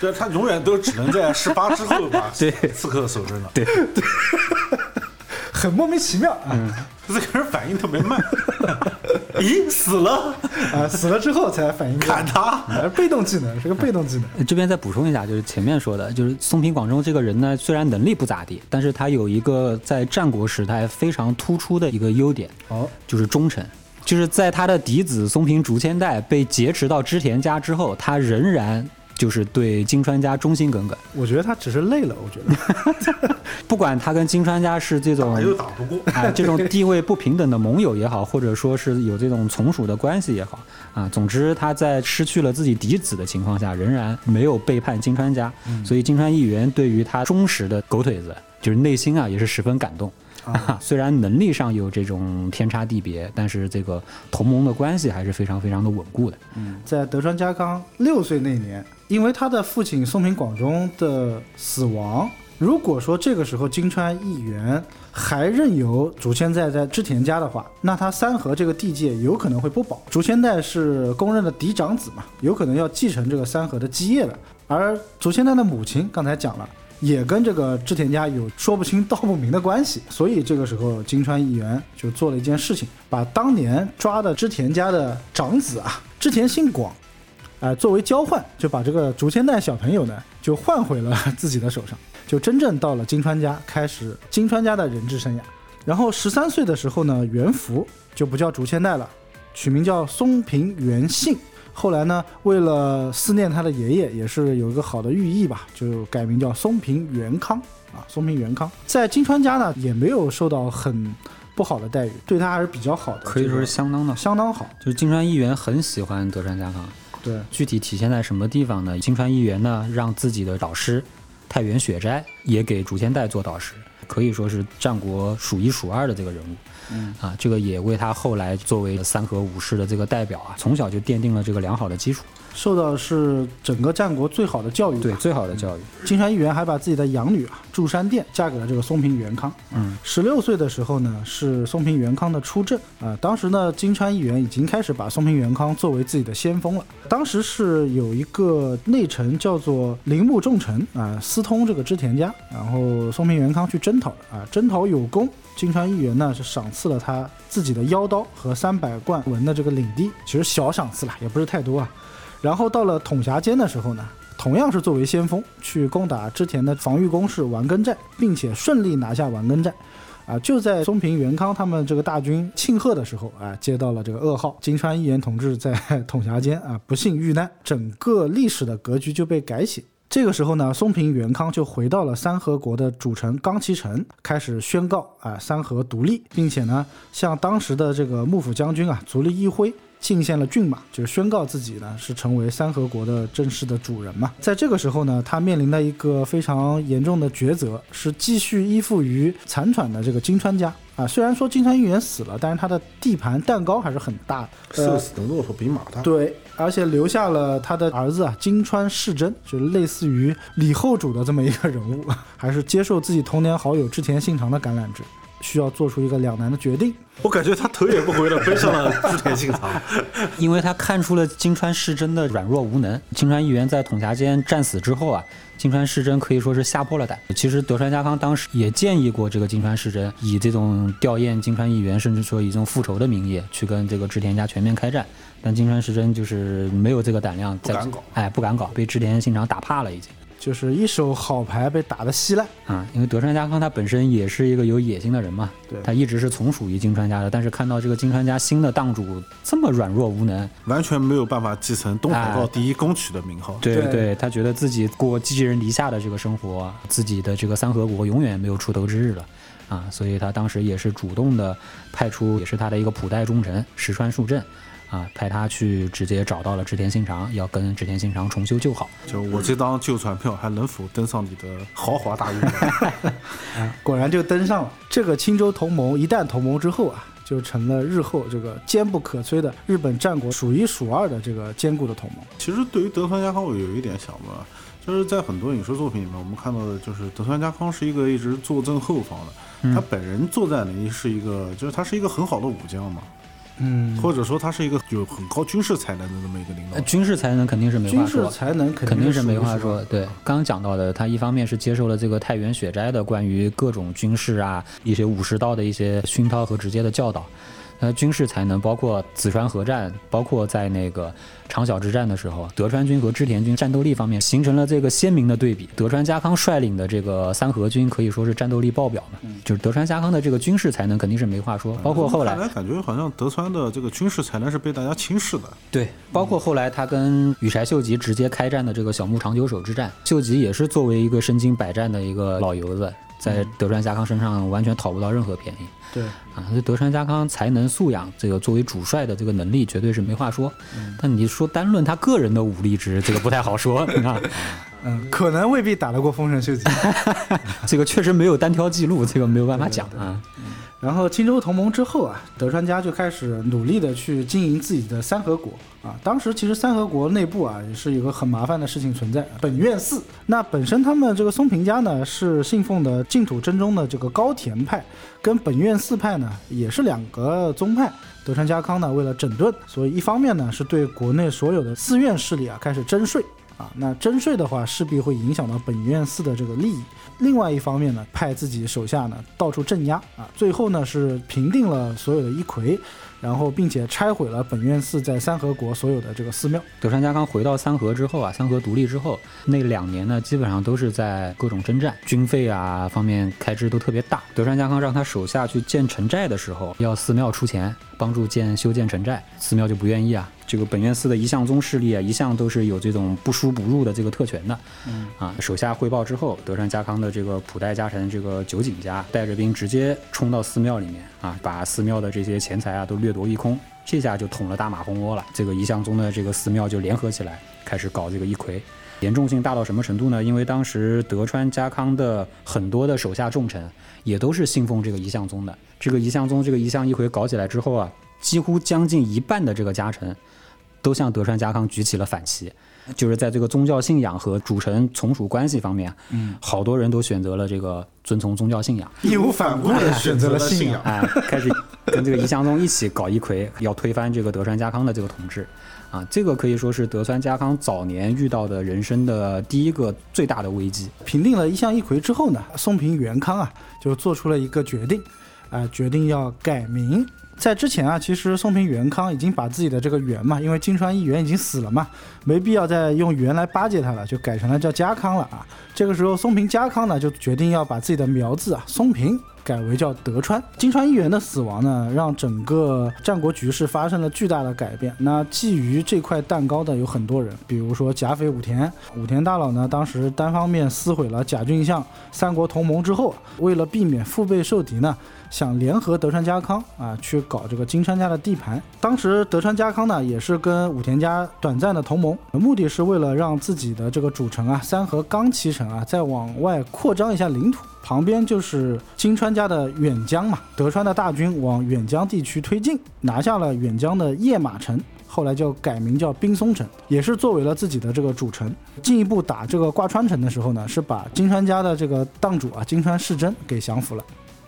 对，他永远都只能在十八之后把 [LAUGHS] 对刺客手刃了。对对，很莫名其妙。嗯，[LAUGHS] 这个人反应特别慢。[LAUGHS] 咦，死了啊！死了之后才反应。砍他，被动技能是个被动技能。这边再补充一下，就是前面说的，就是松平广忠这个人呢，虽然能力不咋地，但是他有一个在战国时代非常突出的一个优点，哦，就是忠诚。就是在他的嫡子松平竹千代被劫持到织田家之后，他仍然。就是对金川家忠心耿耿，我觉得他只是累了。我觉得，[LAUGHS] 不管他跟金川家是这种又打不过，哎，这种地位不平等的盟友也好，或者说是有这种从属的关系也好，啊，总之他在失去了自己嫡子的情况下，仍然没有背叛金川家，所以金川议员对于他忠实的狗腿子，就是内心啊也是十分感动。啊，[LAUGHS] 虽然能力上有这种天差地别，但是这个同盟的关系还是非常非常的稳固的。嗯，在德川家康六岁那年，因为他的父亲松平广忠的死亡，如果说这个时候金川议员还任由竹千代在织田家的话，那他三河这个地界有可能会不保。竹千代是公认的嫡长子嘛，有可能要继承这个三河的基业的。而竹千代的母亲刚才讲了。也跟这个织田家有说不清道不明的关系，所以这个时候金川议员就做了一件事情，把当年抓的织田家的长子啊，织田信广，啊，作为交换，就把这个竹千代小朋友呢，就换回了自己的手上，就真正到了金川家，开始金川家的人质生涯。然后十三岁的时候呢，元福就不叫竹千代了，取名叫松平元信。后来呢，为了思念他的爷爷，也是有一个好的寓意吧，就改名叫松平元康啊。松平元康在金川家呢，也没有受到很不好的待遇，对他还是比较好的，可以说是相当的，相当好。就是金川议员很喜欢德川家康，对，具体体现在什么地方呢？金川议员呢，让自己的导师。太原雪斋也给竹千代做导师，可以说是战国数一数二的这个人物。嗯啊，这个也为他后来作为三河武士的这个代表啊，从小就奠定了这个良好的基础。受到是整个战国最好的教育，对最好的教育。金川义元还把自己的养女啊祝山殿嫁给了这个松平元康。嗯，十六岁的时候呢，是松平元康的出阵啊。当时呢，金川义元已经开始把松平元康作为自己的先锋了。当时是有一个内臣叫做铃木重臣啊，私通这个织田家，然后松平元康去征讨啊，征讨有功。金川义元呢是赏赐了他自己的腰刀和三百贯文的这个领地，其实小赏赐了，也不是太多啊。然后到了统辖间的时候呢，同样是作为先锋去攻打之前的防御工事丸根寨，并且顺利拿下丸根寨。啊，就在松平元康他们这个大军庆贺的时候啊，接到了这个噩耗，金川义元同志在统辖间啊不幸遇难，整个历史的格局就被改写。这个时候呢，松平元康就回到了三河国的主城冈崎城，开始宣告啊三河独立，并且呢向当时的这个幕府将军啊足利义辉。进献了骏马，就是宣告自己呢是成为三河国的正式的主人嘛。在这个时候呢，他面临的一个非常严重的抉择是继续依附于残喘的这个金川家啊。虽然说金川议员死了，但是他的地盘蛋糕还是很大的，瘦死的骆驼比马大。对，而且留下了他的儿子啊金川世真，就是类似于李后主的这么一个人物，还是接受自己童年好友织田信长的橄榄枝。需要做出一个两难的决定。我感觉他头也不回的飞上了织田信长，[LAUGHS] 因为他看出了金川世真的软弱无能。金川议员在统辖间战死之后啊，金川世真可以说是吓破了胆。其实德川家康当时也建议过这个金川世真，以这种吊唁金川议员，甚至说以这种复仇的名义去跟这个织田家全面开战。但金川世真就是没有这个胆量，不敢搞，哎，不敢搞，被织田信长打怕了已经。就是一手好牌被打得稀烂啊！因为德川家康他本身也是一个有野心的人嘛，对他一直是从属于金川家的，但是看到这个金川家新的当主这么软弱无能，完全没有办法继承东海道第一公曲的名号，对对，他觉得自己过寄人篱下的这个生活，自己的这个三河国永远没有出头之日了啊！所以他当时也是主动的派出，也是他的一个普代忠臣石川树正。啊，派他去直接找到了织田信长，要跟织田信长重修旧好。就我这张旧船票还能否登上你的豪华大运？[LAUGHS] 果然就登上了。这个青州同盟一旦同盟之后啊，就成了日后这个坚不可摧的日本战国数一数二的这个坚固的同盟。其实对于德川家康，我有一点想问，就是在很多影视作品里面，我们看到的就是德川家康是一个一直坐镇后方的，他本人作战能力是一个，就是他是一个很好的武将嘛。嗯，或者说他是一个有很高军事才能的这么一个领导，军事才能肯定是没话说，军事才能肯定是没话说。对，刚刚讲到的，他一方面是接受了这个太原雪斋的关于各种军事啊、一些武士道的一些熏陶和直接的教导。呃，军事才能包括紫川河战，包括在那个长筱之战的时候，德川军和织田军战斗力方面形成了这个鲜明的对比。德川家康率领的这个三河军可以说是战斗力爆表嘛，就是德川家康的这个军事才能肯定是没话说。包括后来感觉好像德川的这个军事才能是被大家轻视的。对，包括后来他跟羽柴秀吉直接开战的这个小牧长久手之战，秀吉也是作为一个身经百战的一个老油子。在德川家康身上完全讨不到任何便宜。对啊，这德川家康才能素养，这个作为主帅的这个能力绝对是没话说。但你说单论他个人的武力值，这个不太好说。[LAUGHS] 你看，嗯，可能未必打得过丰臣秀吉。[LAUGHS] 这个确实没有单挑记录，这个没有办法讲啊。然后青州同盟之后啊，德川家就开始努力的去经营自己的三河国啊。当时其实三合国内部啊也是有个很麻烦的事情存在，本院寺。那本身他们这个松平家呢是信奉的净土真宗的这个高田派，跟本院寺派呢也是两个宗派。德川家康呢为了整顿，所以一方面呢是对国内所有的寺院势力啊开始征税啊。那征税的话势必会影响到本院寺的这个利益。另外一方面呢，派自己手下呢到处镇压啊，最后呢是平定了所有的一揆，然后并且拆毁了本院寺在三河国所有的这个寺庙。德川家康回到三河之后啊，三河独立之后那两年呢，基本上都是在各种征战，军费啊方面开支都特别大。德川家康让他手下去建城寨的时候，要寺庙出钱帮助建修建城寨，寺庙就不愿意啊。这个本院寺的一向宗势力啊，一向都是有这种不输不入的这个特权的。嗯啊，手下汇报之后，德川家康的这个普代家臣这个酒井家带着兵直接冲到寺庙里面啊，把寺庙的这些钱财啊都掠夺一空，这下就捅了大马蜂窝了。这个一向宗的这个寺庙就联合起来，开始搞这个一揆。严重性大到什么程度呢？因为当时德川家康的很多的手下重臣也都是信奉这个一向宗的。这个一向宗这个一向一揆搞起来之后啊，几乎将近一半的这个家臣都向德川家康举起了反旗。就是在这个宗教信仰和主臣从属关系方面，嗯，好多人都选择了这个遵从宗教信仰，义无反顾的选择了信仰，哎，开始跟这个宜祥宗一起搞一揆，要推翻这个德川家康的这个统治，啊，这个可以说是德川家康早年遇到的人生的第一个最大的危机。平定了一向一揆之后呢，松平元康啊，就做出了一个决定，啊，决定要改名。在之前啊，其实松平元康已经把自己的这个元嘛，因为金川义元已经死了嘛，没必要再用元来巴结他了，就改成了叫家康了啊。这个时候，松平家康呢就决定要把自己的苗字啊松平改为叫德川。金川义元的死亡呢，让整个战国局势发生了巨大的改变。那觊觎这块蛋糕的有很多人，比如说甲斐武田。武田大佬呢，当时单方面撕毁了甲郡相三国同盟之后，为了避免腹背受敌呢。想联合德川家康啊，去搞这个金川家的地盘。当时德川家康呢，也是跟武田家短暂的同盟，目的是为了让自己的这个主城啊，三河冈崎城啊，再往外扩张一下领土。旁边就是金川家的远江嘛，德川的大军往远江地区推进，拿下了远江的叶马城，后来就改名叫滨松城，也是作为了自己的这个主城。进一步打这个挂川城的时候呢，是把金川家的这个当主啊，金川世真给降服了。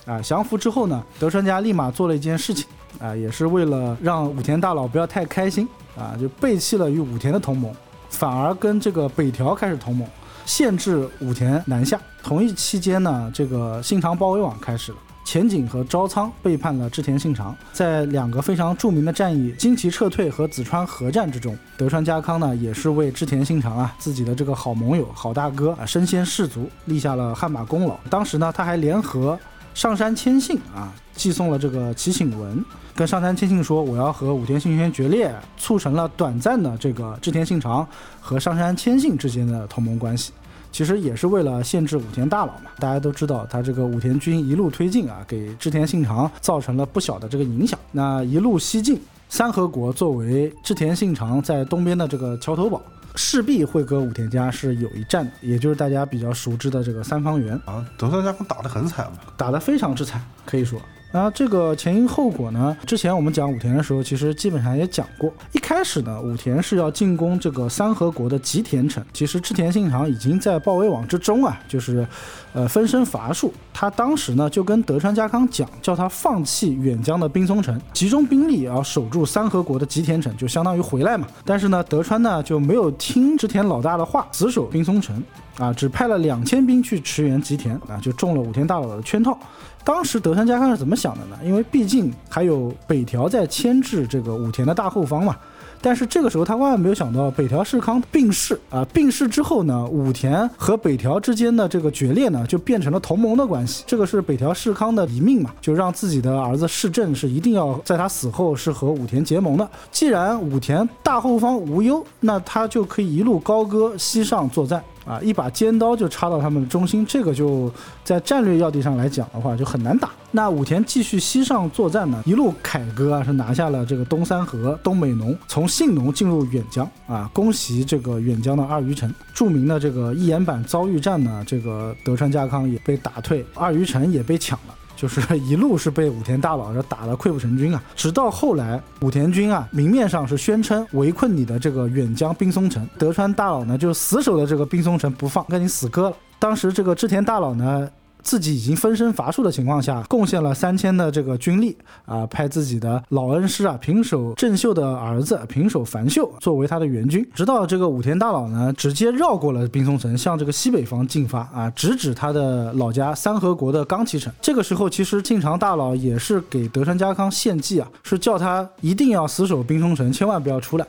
啊，降服之后呢，德川家立马做了一件事情，啊，也是为了让武田大佬不要太开心，啊，就背弃了与武田的同盟，反而跟这个北条开始同盟，限制武田南下。同一期间呢，这个信长包围网开始了，前景和朝仓背叛了织田信长，在两个非常著名的战役金崎撤退和紫川合战之中，德川家康呢也是为织田信长啊自己的这个好盟友、好大哥啊身先士卒，立下了汗马功劳。当时呢，他还联合。上山谦信啊，寄送了这个祈请文，跟上山谦信说，我要和武田信玄决裂，促成了短暂的这个织田信长和上山谦信之间的同盟关系。其实也是为了限制武田大佬嘛。大家都知道，他这个武田军一路推进啊，给织田信长造成了不小的这个影响。那一路西进，三河国作为织田信长在东边的这个桥头堡。势必会跟武田家是有一战的，也就是大家比较熟知的这个三方原啊。德川家康打得很惨嘛，打得非常之惨，可以说。那这个前因后果呢？之前我们讲武田的时候，其实基本上也讲过。一开始呢，武田是要进攻这个三河国的吉田城。其实织田信长已经在包围网之中啊，就是，呃，分身乏术。他当时呢就跟德川家康讲，叫他放弃远江的滨松城，集中兵力要守住三河国的吉田城，就相当于回来嘛。但是呢，德川呢就没有听织田老大的话，死守滨松城，啊，只派了两千兵去驰援吉田，啊，就中了武田大佬的圈套。当时德川家康是怎么想的呢？因为毕竟还有北条在牵制这个武田的大后方嘛。但是这个时候他万万没有想到，北条氏康病逝啊，病逝之后呢，武田和北条之间的这个决裂呢，就变成了同盟的关系。这个是北条氏康的遗命嘛，就让自己的儿子氏政是一定要在他死后是和武田结盟的。既然武田大后方无忧，那他就可以一路高歌西上作战。啊，一把尖刀就插到他们的中心，这个就在战略要地上来讲的话就很难打。那武田继续西上作战呢，一路凯歌啊，是拿下了这个东三河、东北农，从信浓进入远江啊，攻袭这个远江的二余城。著名的这个一岩坂遭遇战呢，这个德川家康也被打退，二余城也被抢了。就是一路是被武田大佬这打得溃不成军啊，直到后来武田军啊明面上是宣称围困你的这个远江冰松城，德川大佬呢就死守的这个冰松城不放，跟你死磕了。当时这个织田大佬呢。自己已经分身乏术的情况下，贡献了三千的这个军力啊，派自己的老恩师啊平手正秀的儿子平手繁秀作为他的援军，直到这个武田大佬呢直接绕过了冰松城，向这个西北方进发啊，直指他的老家三河国的冈崎城。这个时候，其实晋长大佬也是给德川家康献计啊，是叫他一定要死守冰松城，千万不要出来。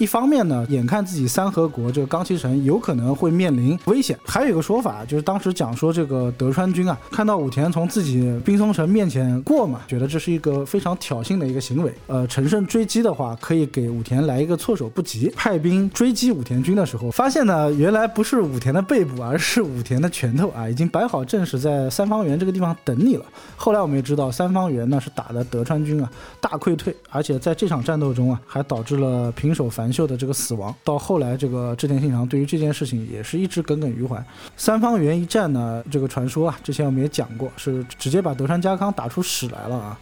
一方面呢，眼看自己三河国这个冈崎城有可能会面临危险，还有一个说法就是当时讲说这个德川军啊，看到武田从自己滨松城面前过嘛，觉得这是一个非常挑衅的一个行为。呃，乘胜追击的话，可以给武田来一个措手不及。派兵追击武田军的时候，发现呢，原来不是武田的背部，而是武田的拳头啊，已经摆好阵势在三方原这个地方等你了。后来我们也知道，三方原呢是打的德川军啊大溃退，而且在这场战斗中啊，还导致了平手反。秀的这个死亡，到后来这个织田信长对于这件事情也是一直耿耿于怀。三方原一战呢，这个传说啊，之前我们也讲过，是直接把德川家康打出屎来了啊。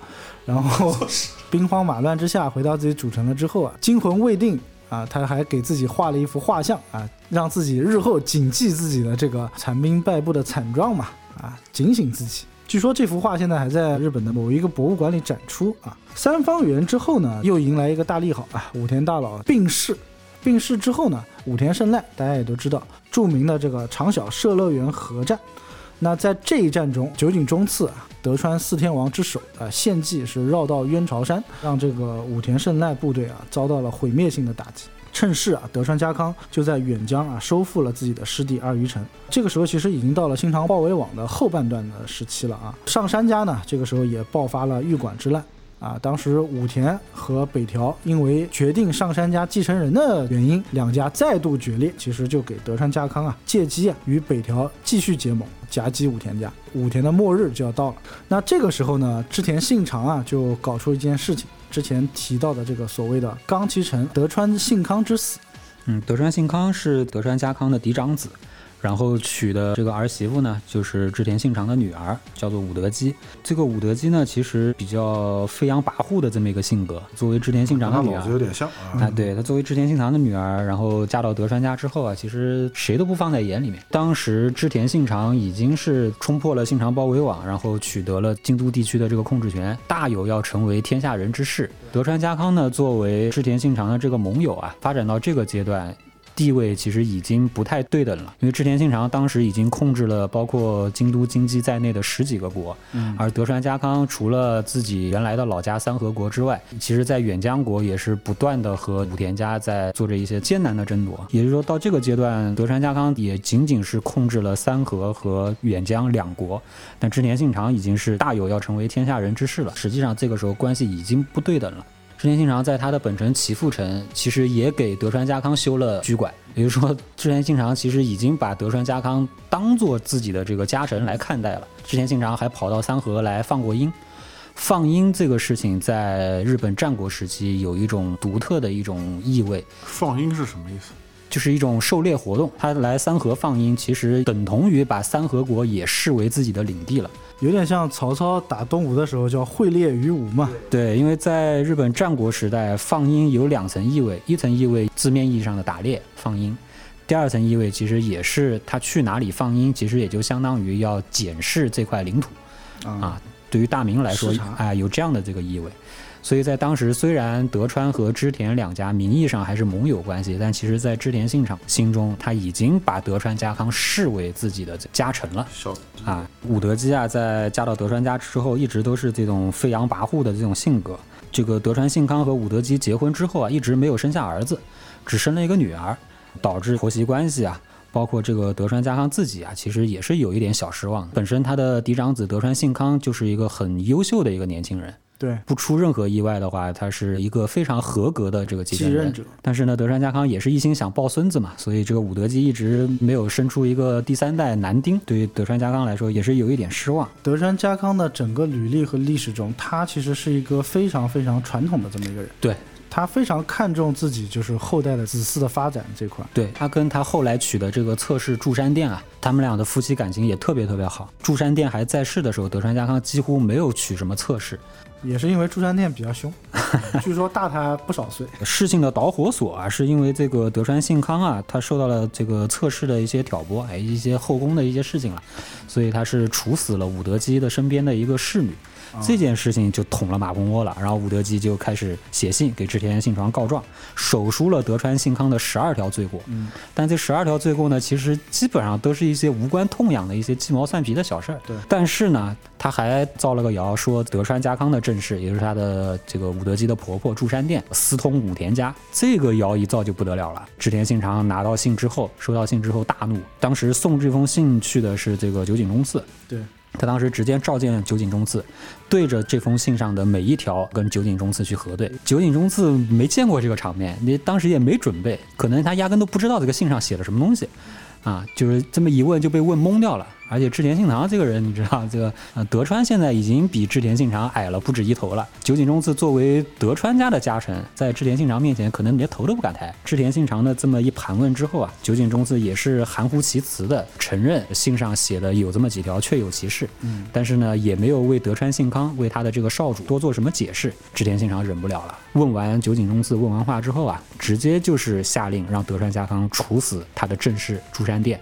然后兵荒马乱之下回到自己主城了之后啊，惊魂未定啊，他还给自己画了一幅画像啊，让自己日后谨记自己的这个残兵败部的惨状嘛啊，警醒自己。据说这幅画现在还在日本的某一个博物馆里展出啊。三方原之后呢，又迎来一个大利好啊，武田大佬病逝。病逝之后呢，武田胜赖大家也都知道，著名的这个长小社乐园合战。那在这一战中，酒井忠次啊，德川四天王之首啊，献计是绕道渊朝山，让这个武田胜赖部队啊遭到了毁灭性的打击。趁势啊，德川家康就在远江啊收复了自己的师弟二余城。这个时候其实已经到了新长包围网的后半段的时期了啊。上杉家呢，这个时候也爆发了御馆之乱啊。当时武田和北条因为决定上杉家继承人的原因，两家再度决裂，其实就给德川家康啊借机啊与北条继续结盟，夹击武田家。武田的末日就要到了。那这个时候呢，织田信长啊就搞出一件事情。之前提到的这个所谓的冈崎城德川信康之死，嗯，德川信康是德川家康的嫡长子。然后娶的这个儿媳妇呢，就是织田信长的女儿，叫做武德姬。这个武德姬呢，其实比较飞扬跋扈的这么一个性格。作为织田信长的女儿，有点像啊。对她作为织田信长的女儿，然后嫁到德川家之后啊，其实谁都不放在眼里面。当时织田信长已经是冲破了信长包围网，然后取得了京都地区的这个控制权，大有要成为天下人之势。德川家康呢，作为织田信长的这个盟友啊，发展到这个阶段。地位其实已经不太对等了，因为织田信长当时已经控制了包括京都、京畿在内的十几个国，而德川家康除了自己原来的老家三河国之外，其实在远江国也是不断的和武田家在做着一些艰难的争夺。也就是说到这个阶段，德川家康也仅仅是控制了三河和远江两国，但织田信长已经是大有要成为天下人之势了。实际上这个时候关系已经不对等了。织田信长在他的本城岐阜城，其实也给德川家康修了居馆。也就是说，织田信长其实已经把德川家康当做自己的这个家臣来看待了。织田信长还跑到三河来放过鹰。放鹰这个事情，在日本战国时期有一种独特的一种意味。放鹰是什么意思？就是一种狩猎活动。他来三河放鹰，其实等同于把三河国也视为自己的领地了。有点像曹操打东吴的时候叫会猎于吴嘛？对，因为在日本战国时代，放鹰有两层意味，一层意味字面意义上的打猎放鹰，第二层意味其实也是他去哪里放鹰，其实也就相当于要检视这块领土啊。对于大明来说，啊，有这样的这个意味。所以在当时，虽然德川和织田两家名义上还是盟友关系，但其实，在织田信长心中，他已经把德川家康视为自己的家臣了。啊，武德基啊，在嫁到德川家之后，一直都是这种飞扬跋扈的这种性格。这个德川信康和武德基结婚之后啊，一直没有生下儿子，只生了一个女儿，导致婆媳关系啊，包括这个德川家康自己啊，其实也是有一点小失望。本身他的嫡长子德川信康就是一个很优秀的一个年轻人。对，不出任何意外的话，他是一个非常合格的这个继任者。但是呢，德川家康也是一心想抱孙子嘛，所以这个武德基一直没有生出一个第三代男丁。对于德川家康来说，也是有一点失望。德川家康的整个履历和历史中，他其实是一个非常非常传统的这么一个人。对。他非常看重自己就是后代的子嗣的发展这块。对他跟他后来娶的这个侧室祝山殿啊，他们俩的夫妻感情也特别特别好。祝山殿还在世的时候，德川家康几乎没有娶什么侧室，也是因为朱山店比较凶，[LAUGHS] 据说大他不少岁。事情的导火索啊，是因为这个德川信康啊，他受到了这个侧室的一些挑拨，哎，一些后宫的一些事情了，所以他是处死了武德基的身边的一个侍女。这件事情就捅了马蜂窝了，然后武德基就开始写信给织田信长告状，手书了德川信康的十二条罪过。嗯，但这十二条罪过呢，其实基本上都是一些无关痛痒的一些鸡毛蒜皮的小事儿。对，但是呢，他还造了个谣，说德川家康的正室，也就是他的这个武德基的婆婆住山殿私通武田家。这个谣一造就不得了了。织田信长拿到信之后，收到信之后大怒，当时送这封信去的是这个酒井忠次。对。他当时直接召见酒井忠次，对着这封信上的每一条跟酒井忠次去核对。酒井忠次没见过这个场面，你当时也没准备，可能他压根都不知道这个信上写了什么东西。啊，就是这么一问就被问懵掉了。而且织田信长这个人，你知道，这个呃德川现在已经比织田信长矮了不止一头了。酒井忠次作为德川家的家臣，在织田信长面前可能连头都不敢抬。织田信长的这么一盘问之后啊，酒井忠次也是含糊其辞的承认信上写的有这么几条确有其事，嗯，但是呢也没有为德川信康为他的这个少主多做什么解释。织田信长忍不了了，问完酒井忠次问完话之后啊，直接就是下令让德川家康处死他的正室朱山殿。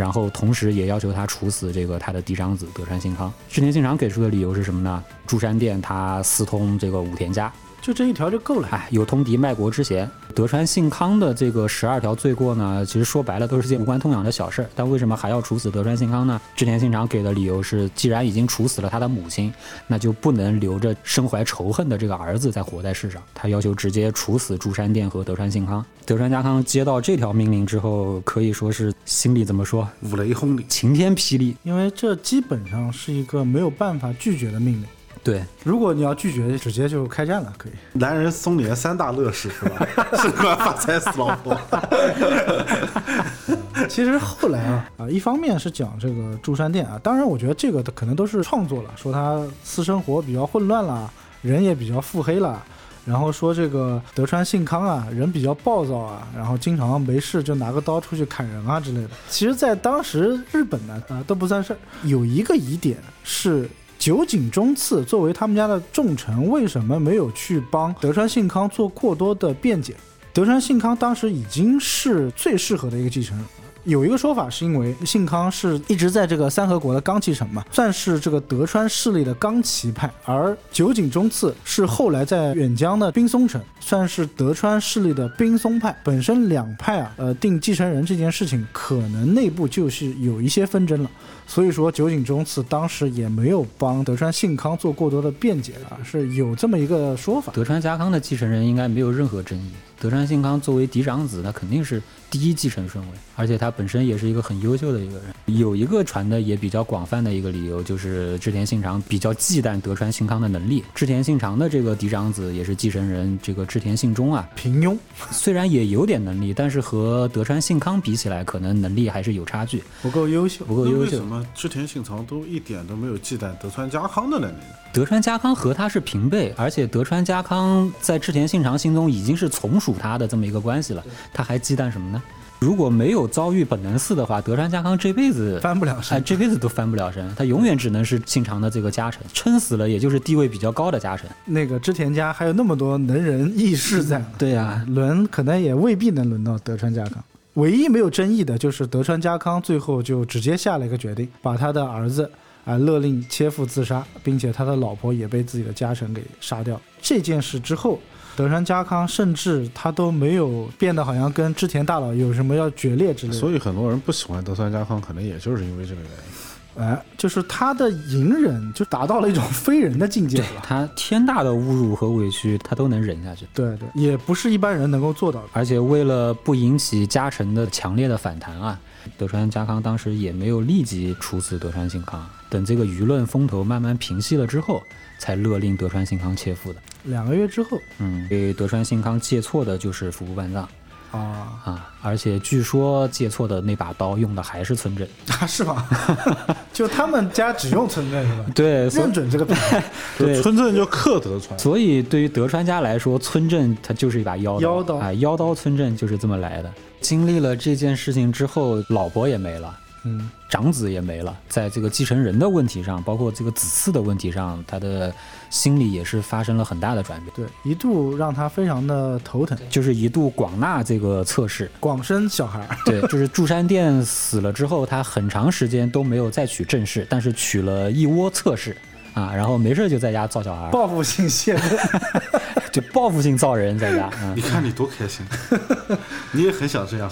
然后，同时也要求他处死这个他的嫡长子德川信康。织田信长给出的理由是什么呢？驻山殿他私通这个武田家。就这一条就够了，哎，有通敌卖国之嫌。德川信康的这个十二条罪过呢，其实说白了都是件无关痛痒的小事儿。但为什么还要处死德川信康呢？织田信长给的理由是，既然已经处死了他的母亲，那就不能留着身怀仇恨的这个儿子再活在世上。他要求直接处死朱山殿和德川信康。德川家康接到这条命令之后，可以说是心里怎么说？五雷轰顶，晴天霹雳，因为这基本上是一个没有办法拒绝的命令。对，如果你要拒绝，直接就开战了，可以。男人松年三大乐事是吧？[LAUGHS] 升官发财死老婆。[LAUGHS] 其实后来啊啊，一方面是讲这个朱山殿啊，当然我觉得这个可能都是创作了，说他私生活比较混乱啦，人也比较腹黑了，然后说这个德川信康啊，人比较暴躁啊，然后经常没事就拿个刀出去砍人啊之类的。其实，在当时日本呢啊都不算事儿。有一个疑点是。酒井忠次作为他们家的重臣，为什么没有去帮德川信康做过多的辩解？德川信康当时已经是最适合的一个继承人。有一个说法是因为信康是一直在这个三河国的刚继承嘛，算是这个德川势力的刚旗派，而酒井忠次是后来在远江的滨松城，算是德川势力的冰松派。本身两派啊，呃，定继承人这件事情，可能内部就是有一些纷争了。所以说，酒井忠次当时也没有帮德川信康做过多的辩解啊，是有这么一个说法。德川家康的继承人应该没有任何争议。德川信康作为嫡长子，那肯定是第一继承顺位，而且他本身也是一个很优秀的一个人。有一个传的也比较广泛的一个理由，就是织田信长比较忌惮德川信康的能力。织田信长的这个嫡长子也是继承人，这个织田信忠啊，平庸，[LAUGHS] 虽然也有点能力，但是和德川信康比起来，可能能力还是有差距，不够优秀，不够优秀。为什么织田信长都一点都没有忌惮德川家康的能力？德川家康和他是平辈，而且德川家康在织田信长心中已经是从属他的这么一个关系了，他还忌惮什么呢？如果没有遭遇本能寺的话，德川家康这辈子翻不了身，哎，这辈子都翻不了身，他永远只能是信长的这个家臣，撑死了也就是地位比较高的家臣。那个织田家还有那么多能人异士在，对呀，轮可能也未必能轮到德川家康。唯一没有争议的就是德川家康最后就直接下了一个决定，把他的儿子。啊！勒令切腹自杀，并且他的老婆也被自己的家臣给杀掉。这件事之后，德川家康甚至他都没有变得好像跟织田大佬有什么要决裂之类的。所以很多人不喜欢德川家康，可能也就是因为这个原因。哎，就是他的隐忍就达到了一种非人的境界了。他天大的侮辱和委屈，他都能忍下去。对对，也不是一般人能够做到的。而且为了不引起家臣的强烈的反弹啊。德川家康当时也没有立即处死德川信康，等这个舆论风头慢慢平息了之后，才勒令德川信康切腹的。两个月之后，嗯，给德川信康借错的就是服部半藏。啊啊！而且据说借错的那把刀用的还是村镇啊？是吗？[LAUGHS] 就他们家只用村镇是吧？[LAUGHS] 对，认准这个牌。[LAUGHS] 对，村镇就克德川。所以对于德川家来说，村镇它就是一把妖刀。妖刀啊，妖刀村镇就是这么来的。经历了这件事情之后，老婆也没了。嗯，长子也没了，在这个继承人的问题上，包括这个子嗣的问题上，他的心里也是发生了很大的转变。对，一度让他非常的头疼，就是一度广纳这个侧室，广生小孩。对，[LAUGHS] 就是祝山殿死了之后，他很长时间都没有再娶正室，但是娶了一窝侧室啊，然后没事就在家造小孩，报复性泄愤。[LAUGHS] 就报复性造人在家，你看你多开心，[LAUGHS] 你也很想这样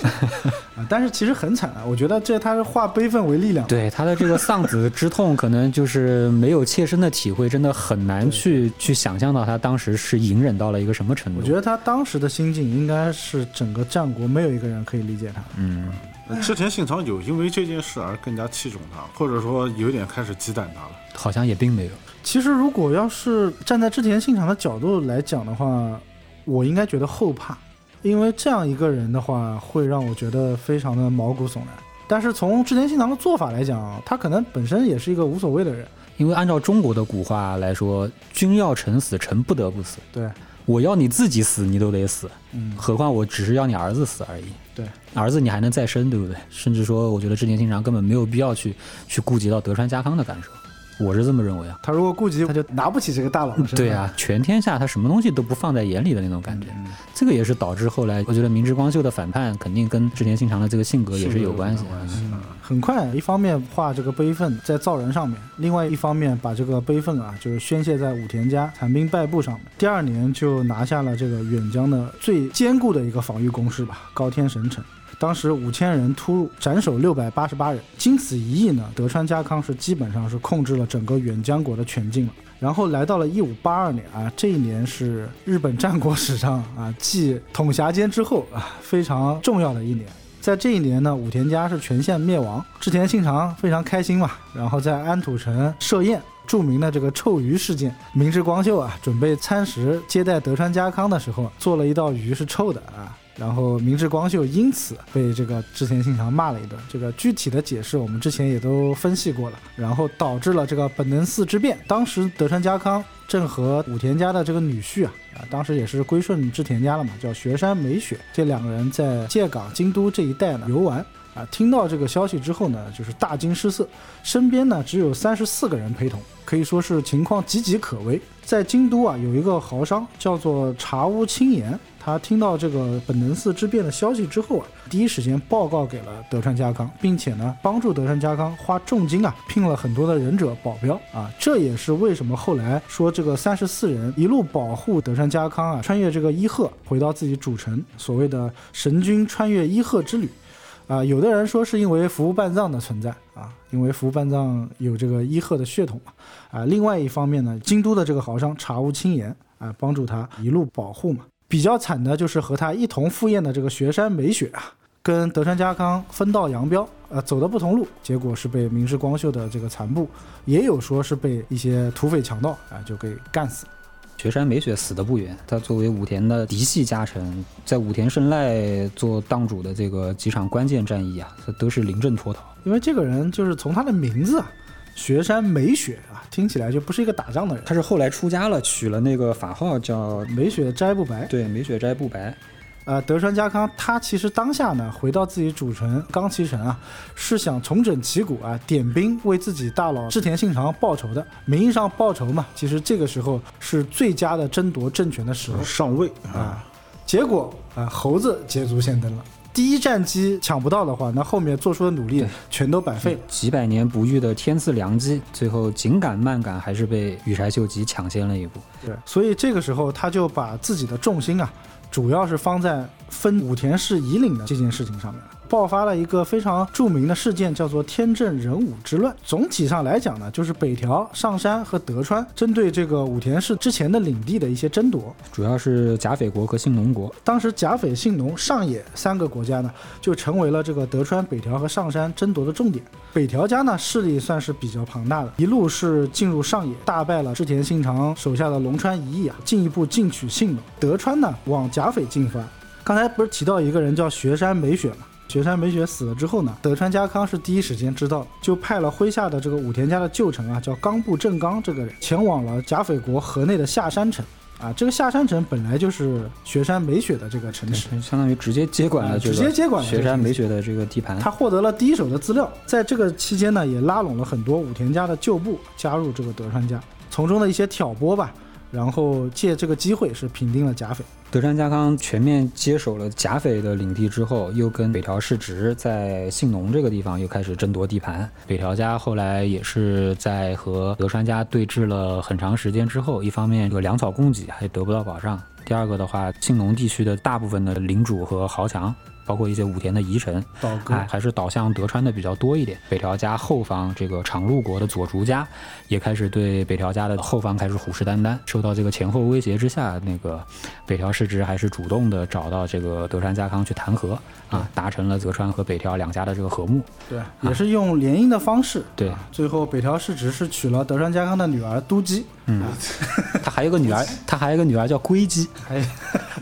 啊！但是其实很惨啊，我觉得这他是化悲愤为力量。对他的这个丧子之痛，可能就是没有切身的体会，真的很难去去想象到他当时是隐忍到了一个什么程度。我觉得他当时的心境应该是整个战国没有一个人可以理解他。嗯，织田信长有因为这件事而更加器重他，或者说有点开始忌惮他了？好像也并没有。其实，如果要是站在织田信长的角度来讲的话，我应该觉得后怕，因为这样一个人的话，会让我觉得非常的毛骨悚然。但是从织田信长的做法来讲，他可能本身也是一个无所谓的人，因为按照中国的古话来说，君要臣死，臣不得不死。对，我要你自己死，你都得死。嗯，何况我只是要你儿子死而已。对，儿子你还能再生，对不对？甚至说，我觉得织田信长根本没有必要去去顾及到德川家康的感受。我是这么认为啊，他如果顾及，他就拿不起这个大佬的对啊，全天下他什么东西都不放在眼里的那种感觉，这个也是导致后来我觉得明智光秀的反叛肯定跟织田信长的这个性格也是有关系。很快，一方面画这个悲愤在造人上面，另外一方面把这个悲愤啊，就是宣泄在武田家残兵败部上面。第二年就拿下了这个远江的最坚固的一个防御工事吧，高天神城。当时五千人突入，斩首六百八十八人。经此一役呢，德川家康是基本上是控制了整个远江国的全境了。然后来到了一五八二年啊，这一年是日本战国史上啊继统辖间之后啊非常重要的一年。在这一年呢，武田家是全线灭亡，织田信长非常开心嘛，然后在安土城设宴，著名的这个臭鱼事件，明智光秀啊准备餐食接待德川家康的时候，做了一道鱼是臭的啊。然后明智光秀因此被这个织田信长骂了一顿，这个具体的解释我们之前也都分析过了。然后导致了这个本能寺之变。当时德川家康正和武田家的这个女婿啊，啊，当时也是归顺织田家了嘛，叫雪山美雪，这两个人在借港京都这一带呢游玩啊，听到这个消息之后呢，就是大惊失色，身边呢只有三十四个人陪同，可以说是情况岌岌可危。在京都啊，有一个豪商叫做茶屋清言。他听到这个本能寺之变的消息之后啊，第一时间报告给了德川家康，并且呢，帮助德川家康花重金啊，聘了很多的忍者保镖啊。这也是为什么后来说这个三十四人一路保护德川家康啊，穿越这个伊贺回到自己主城，所谓的神君穿越伊贺之旅啊。有的人说是因为服务半藏的存在啊，因为服务半藏有这个伊贺的血统嘛啊。另外一方面呢，京都的这个豪商茶屋清言啊，帮助他一路保护嘛。比较惨的就是和他一同赴宴的这个雪山美雪啊，跟德川家康分道扬镳，呃，走的不同路，结果是被明智光秀的这个残部，也有说是被一些土匪强盗啊就给干死。雪山美雪死的不远，他作为武田的嫡系家臣，在武田胜赖做当主的这个几场关键战役啊，他都是临阵脱逃。因为这个人就是从他的名字啊。雪山美雪啊，听起来就不是一个打仗的人。他是后来出家了，取了那个法号叫美雪斋不白。对，美雪斋不白。呃，德川家康他其实当下呢，回到自己主城冈崎城啊，是想重整旗鼓啊，点兵为自己大佬织田信长报仇的。名义上报仇嘛，其实这个时候是最佳的争夺政权的时候，上位啊。结果啊，猴子捷足先登了。第一战机抢不到的话，那后面做出的努力全都白费了。几百年不遇的天赐良机，最后紧赶慢赶，还是被羽柴秀吉抢先了一步。对，所以这个时候他就把自己的重心啊，主要是放在分武田氏夷领的这件事情上面。爆发了一个非常著名的事件，叫做天正人武之乱。总体上来讲呢，就是北条、上山和德川针对这个武田氏之前的领地的一些争夺，主要是甲斐国和信浓国。当时甲斐、信浓、上野三个国家呢，就成为了这个德川、北条和上山争夺的重点。北条家呢势力算是比较庞大的，一路是进入上野，大败了织田信长手下的龙川一役啊，进一步进取信浓。德川呢往甲斐进发，刚才不是提到一个人叫雪山美雪吗？雪山美雪死了之后呢，德川家康是第一时间知道，就派了麾下的这个武田家的旧臣啊，叫冈部正刚这个人，前往了甲斐国河内的下山城。啊，这个下山城本来就是雪山美雪的这个城市，相当于直接接管了，直接接管了雪山美雪的这个地盘。他获得了第一手的资料，在这个期间呢，也拉拢了很多武田家的旧部加入这个德川家，从中的一些挑拨吧。然后借这个机会是平定了甲斐。德川家康全面接手了甲斐的领地之后，又跟北条氏直在信浓这个地方又开始争夺地盘。北条家后来也是在和德川家对峙了很长时间之后，一方面这个粮草供给还得不到保障，第二个的话，信浓地区的大部分的领主和豪强。包括一些武田的遗臣，哎，还是倒向德川的比较多一点。北条家后方这个长鹿国的佐竹家，也开始对北条家的后方开始虎视眈眈。受到这个前后威胁之下，那个北条氏直还是主动的找到这个德川家康去谈和，啊，达成了泽川和北条两家的这个和睦。对，也是用联姻的方式。对，最后北条氏直是娶了德川家康的女儿都姬。嗯，[LAUGHS] 他还有个女儿，[LAUGHS] 他还有个女儿叫龟姬，还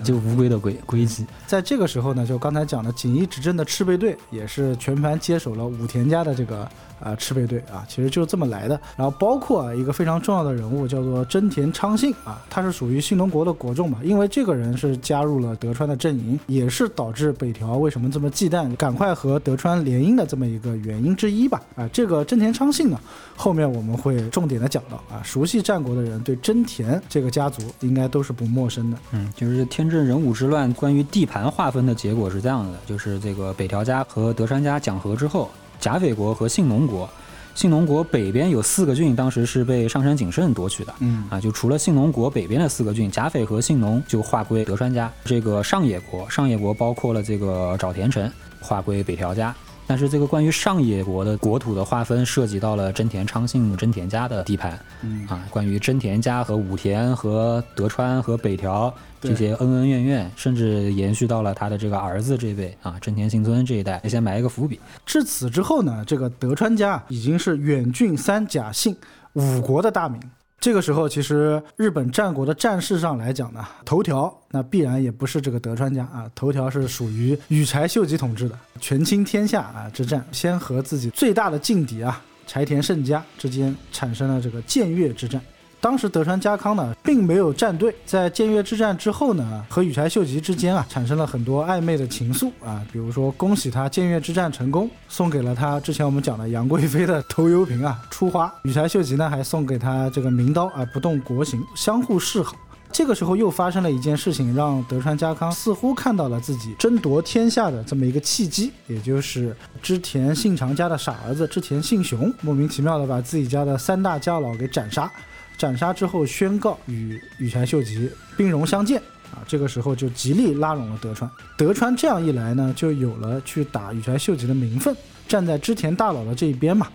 就乌龟的龟龟姬。在这个时候呢，就刚才讲的锦衣执政的赤备队也是全盘接手了武田家的这个。啊，赤备队啊，其实就是这么来的。然后包括啊一个非常重要的人物叫做真田昌信啊，他是属于信浓国的国众嘛。因为这个人是加入了德川的阵营，也是导致北条为什么这么忌惮，赶快和德川联姻的这么一个原因之一吧。啊，这个真田昌信呢，后面我们会重点的讲到啊。熟悉战国的人对真田这个家族应该都是不陌生的。嗯，就是天正人武之乱，关于地盘划分的结果是这样的，就是这个北条家和德川家讲和之后。甲斐国和信浓国，信浓国北边有四个郡，当时是被上杉景胜夺取的。嗯啊，就除了信浓国北边的四个郡，甲斐和信浓就划归德川家。这个上野国，上野国包括了这个沼田城，划归北条家。但是这个关于上野国的国土的划分，涉及到了真田昌信真田家的地盘。嗯啊，关于真田家和武田和德川和北条。这些恩恩怨怨，甚至延续到了他的这个儿子这辈啊，真田幸村这一代，先埋一个伏笔。至此之后呢，这个德川家已经是远郡三甲姓五国的大名。这个时候，其实日本战国的战事上来讲呢，头条那必然也不是这个德川家啊，头条是属于羽柴秀吉统治的权倾天下啊之战，先和自己最大的劲敌啊柴田胜家之间产生了这个僭越之战。当时德川家康呢，并没有站队，在僭越之战之后呢，和羽柴秀吉之间啊，产生了很多暧昧的情愫啊，比如说恭喜他僭越之战成功，送给了他之前我们讲的杨贵妃的头油瓶啊，出花。羽柴秀吉呢，还送给他这个名刀啊，不动国行，相互示好。这个时候又发生了一件事情，让德川家康似乎看到了自己争夺天下的这么一个契机，也就是织田信长家的傻儿子织田信雄，莫名其妙的把自己家的三大家老给斩杀。斩杀之后，宣告与羽柴秀吉兵戎相见啊！这个时候就极力拉拢了德川。德川这样一来呢，就有了去打羽柴秀吉的名分，站在织田大佬的这一边嘛。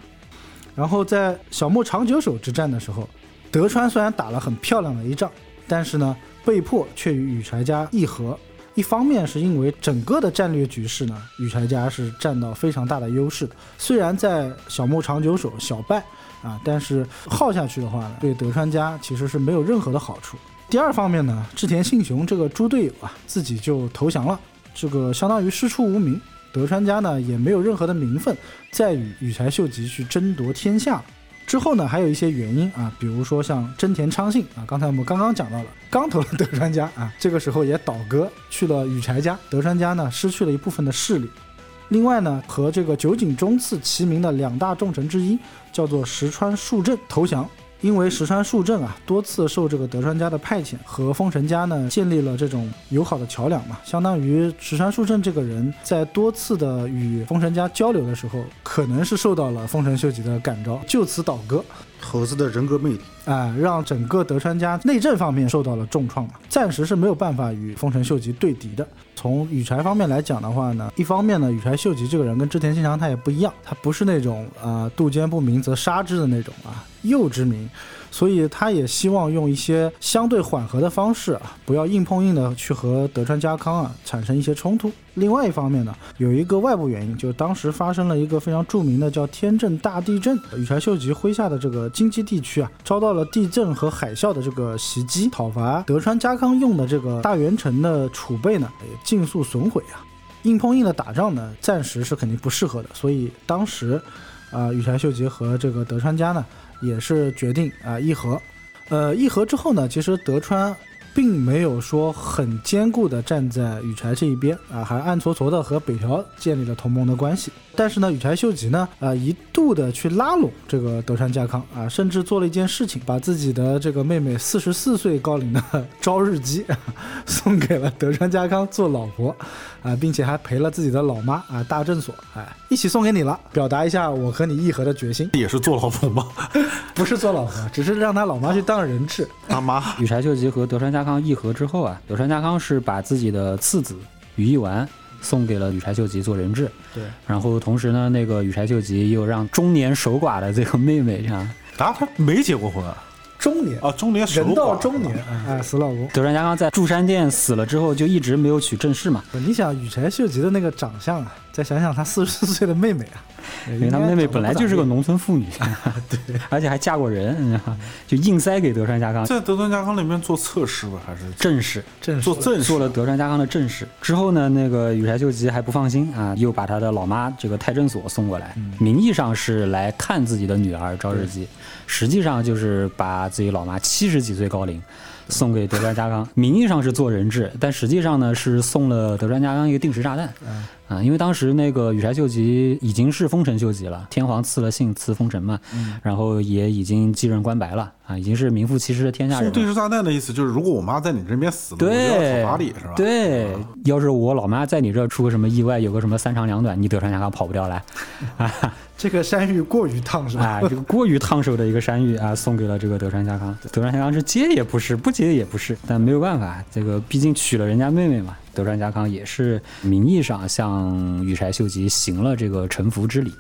然后在小牧长久手之战的时候，德川虽然打了很漂亮的一仗，但是呢，被迫却与羽柴家议和。一方面是因为整个的战略局势呢，羽柴家是占到非常大的优势的。虽然在小牧长久手小败。啊，但是耗下去的话呢，对德川家其实是没有任何的好处。第二方面呢，织田信雄这个猪队友啊，自己就投降了，这个相当于师出无名。德川家呢也没有任何的名分，再与羽柴秀吉去争夺天下。之后呢，还有一些原因啊，比如说像真田昌信啊，刚才我们刚刚讲到了，刚投了德川家啊，这个时候也倒戈去了羽柴家，德川家呢失去了一部分的势力。另外呢，和这个酒井忠次齐名的两大重臣之一，叫做石川树正投降。因为石川树正啊，多次受这个德川家的派遣，和丰臣家呢建立了这种友好的桥梁嘛，相当于石川树正这个人在多次的与丰臣家交流的时候，可能是受到了丰臣秀吉的感召，就此倒戈。猴子的人格魅力，啊，让整个德川家内政方面受到了重创嘛，暂时是没有办法与丰臣秀吉对敌的。从羽柴方面来讲的话呢，一方面呢，羽柴秀吉这个人跟织田信长他也不一样，他不是那种啊杜坚不明则杀之的那种啊幼之名。所以他也希望用一些相对缓和的方式啊，不要硬碰硬的去和德川家康啊产生一些冲突。另外一方面呢，有一个外部原因，就是当时发生了一个非常著名的叫天正大地震，羽柴秀吉麾下的这个京畿地区啊，遭到了地震和海啸的这个袭击，讨伐德川家康用的这个大元城的储备呢，也尽数损毁啊。硬碰硬的打仗呢，暂时是肯定不适合的。所以当时，啊，羽柴秀吉和这个德川家呢。也是决定啊议和，呃议和之后呢，其实德川并没有说很坚固的站在羽柴这一边啊，还暗搓搓的和北条建立了同盟的关系。但是呢，羽柴秀吉呢，啊，一度的去拉拢这个德川家康啊，甚至做了一件事情，把自己的这个妹妹四十四岁高龄的 [LAUGHS] 朝日姬送给了德川家康做老婆啊，并且还陪了自己的老妈啊大正所，哎，一起送给你了，表达一下我和你议和的决心。[LAUGHS] 也是做老婆吗？[LAUGHS] 不是做老婆，只是让他老妈去当人质。他妈。羽柴秀吉和德川家康议和之后啊，德川家康是把自己的次子羽翼丸。送给了羽柴秀吉做人质，对，然后同时呢，那个羽柴秀吉又让中年守寡的这个妹妹，这样啊，他没结过婚啊，中年啊，中年人到中年，哎，死老公。德川家康在筑山殿死了之后，就一直没有娶正室嘛。你想羽柴秀吉的那个长相啊，再想想他四十四岁的妹妹啊，[LAUGHS] 因为他妹妹本来就是个农村妇女，[LAUGHS] 对，而且还嫁过人，就硬塞给德川家康。在德川家康里面做侧室吧，还是？正室？正做正做了德川家康的正室。之后呢，那个羽柴秀吉还不放心啊，又把他的老妈这个太政所送过来，名义上是来看自己的女儿朝日姬，实际上就是把自己老妈七十几岁高龄。送给德川家康，名义上是做人质，但实际上呢是送了德川家康一个定时炸弹。啊，因为当时那个羽柴秀吉已经是丰臣秀吉了，天皇赐了信赐丰臣嘛，然后也已经继任官白了啊，已经是名副其实的天下人。送定时炸弹的意思就是，如果我妈在你这边死了，对，讨伐你是吧？对，要是我老妈在你这出个什么意外，有个什么三长两短，你德川家康跑不掉来。啊，[LAUGHS] 这个山芋过于烫手啊，这个过于烫手的一个山芋啊，送给了这个德川家康。德川家康是接也不是，不接也不是，但没有办法，这个毕竟娶了人家妹妹嘛。德川家康也是名义上向羽柴秀吉行了这个臣服之礼，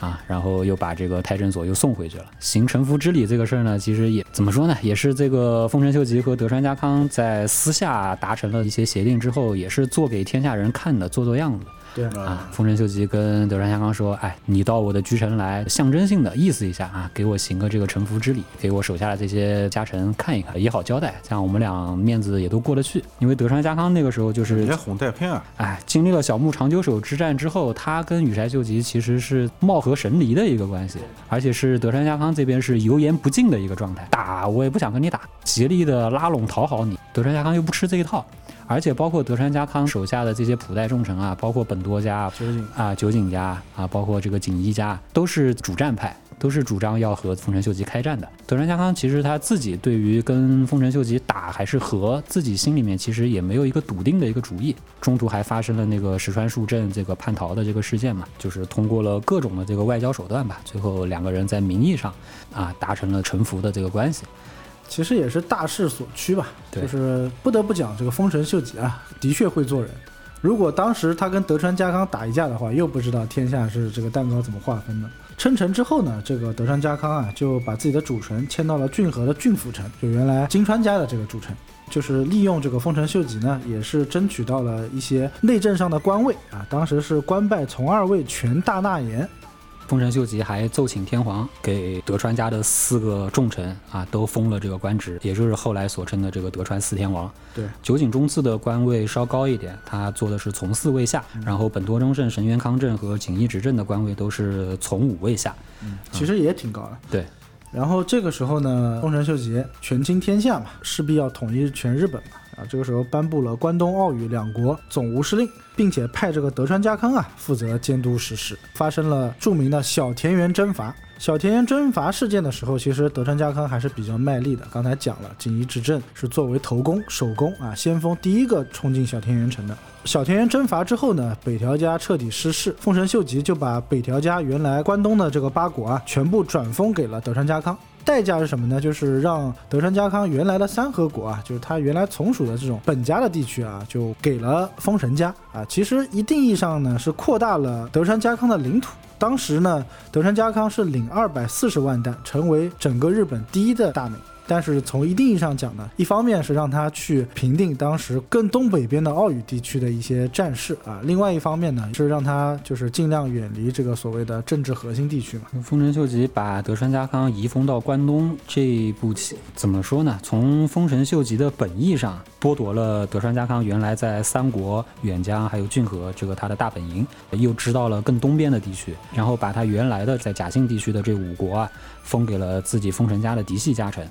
啊，然后又把这个太政所又送回去了。行臣服之礼这个事儿呢，其实也怎么说呢，也是这个丰臣秀吉和德川家康在私下达成了一些协定之后，也是做给天下人看的，做做样子。对啊，丰臣秀吉跟德川家康说：“哎，你到我的居城来，象征性的意思一下啊，给我行个这个臣服之礼，给我手下的这些家臣看一看，也好交代，这样我们俩面子也都过得去。因为德川家康那个时候就是连哄带骗啊，哎，经历了小牧长久手之战之后，他跟羽柴秀吉其实是貌合神离的一个关系，而且是德川家康这边是油盐不进的一个状态，打我也不想跟你打，极力的拉拢讨好你，德川家康又不吃这一套。”而且包括德川家康手下的这些普代重臣啊，包括本多家、酒井啊、酒井家啊，包括这个锦衣家，都是主战派，都是主张要和丰臣秀吉开战的。德川家康其实他自己对于跟丰臣秀吉打还是和，自己心里面其实也没有一个笃定的一个主意。中途还发生了那个石川树正这个叛逃的这个事件嘛，就是通过了各种的这个外交手段吧，最后两个人在名义上啊达成了臣服的这个关系。其实也是大势所趋吧，就是不得不讲这个丰臣秀吉啊，的确会做人。如果当时他跟德川家康打一架的话，又不知道天下是这个蛋糕怎么划分的。称臣之后呢，这个德川家康啊，就把自己的主臣迁到了骏河的骏府城，就原来金川家的这个主城，就是利用这个丰臣秀吉呢，也是争取到了一些内政上的官位啊。当时是官拜从二位全大纳言。丰臣秀吉还奏请天皇给德川家的四个重臣啊都封了这个官职，也就是后来所称的这个德川四天王。对，酒井忠次的官位稍高一点，他做的是从四位下，然后本多忠胜、神原康正和锦衣执政的官位都是从五位下。嗯，其实也挺高的。对。然后这个时候呢，丰臣秀吉权倾天下嘛，势必要统一全日本嘛。啊，这个时候颁布了关东、奥羽两国总务司令，并且派这个德川家康啊负责监督实施。发生了著名的小田园征伐。小田园征伐事件的时候，其实德川家康还是比较卖力的。刚才讲了，锦衣执政是作为头功、首功啊，先锋第一个冲进小田园城的。小田园征伐之后呢，北条家彻底失势，丰臣秀吉就把北条家原来关东的这个八国啊，全部转封给了德川家康。代价是什么呢？就是让德川家康原来的三河国啊，就是他原来从属的这种本家的地区啊，就给了丰臣家啊。其实一定意义上呢，是扩大了德川家康的领土。当时呢，德川家康是领二百四十万担，成为整个日本第一的大名。但是从一定意义上讲呢，一方面是让他去平定当时更东北边的奥羽地区的一些战事啊，另外一方面呢是让他就是尽量远离这个所谓的政治核心地区嘛。丰臣秀吉把德川家康移封到关东这一步棋，怎么说呢？从丰臣秀吉的本意上剥夺了德川家康原来在三国、远江还有骏河这个他的大本营，又知道了更东边的地区，然后把他原来的在甲信地区的这五国啊封给了自己丰臣家的嫡系家臣。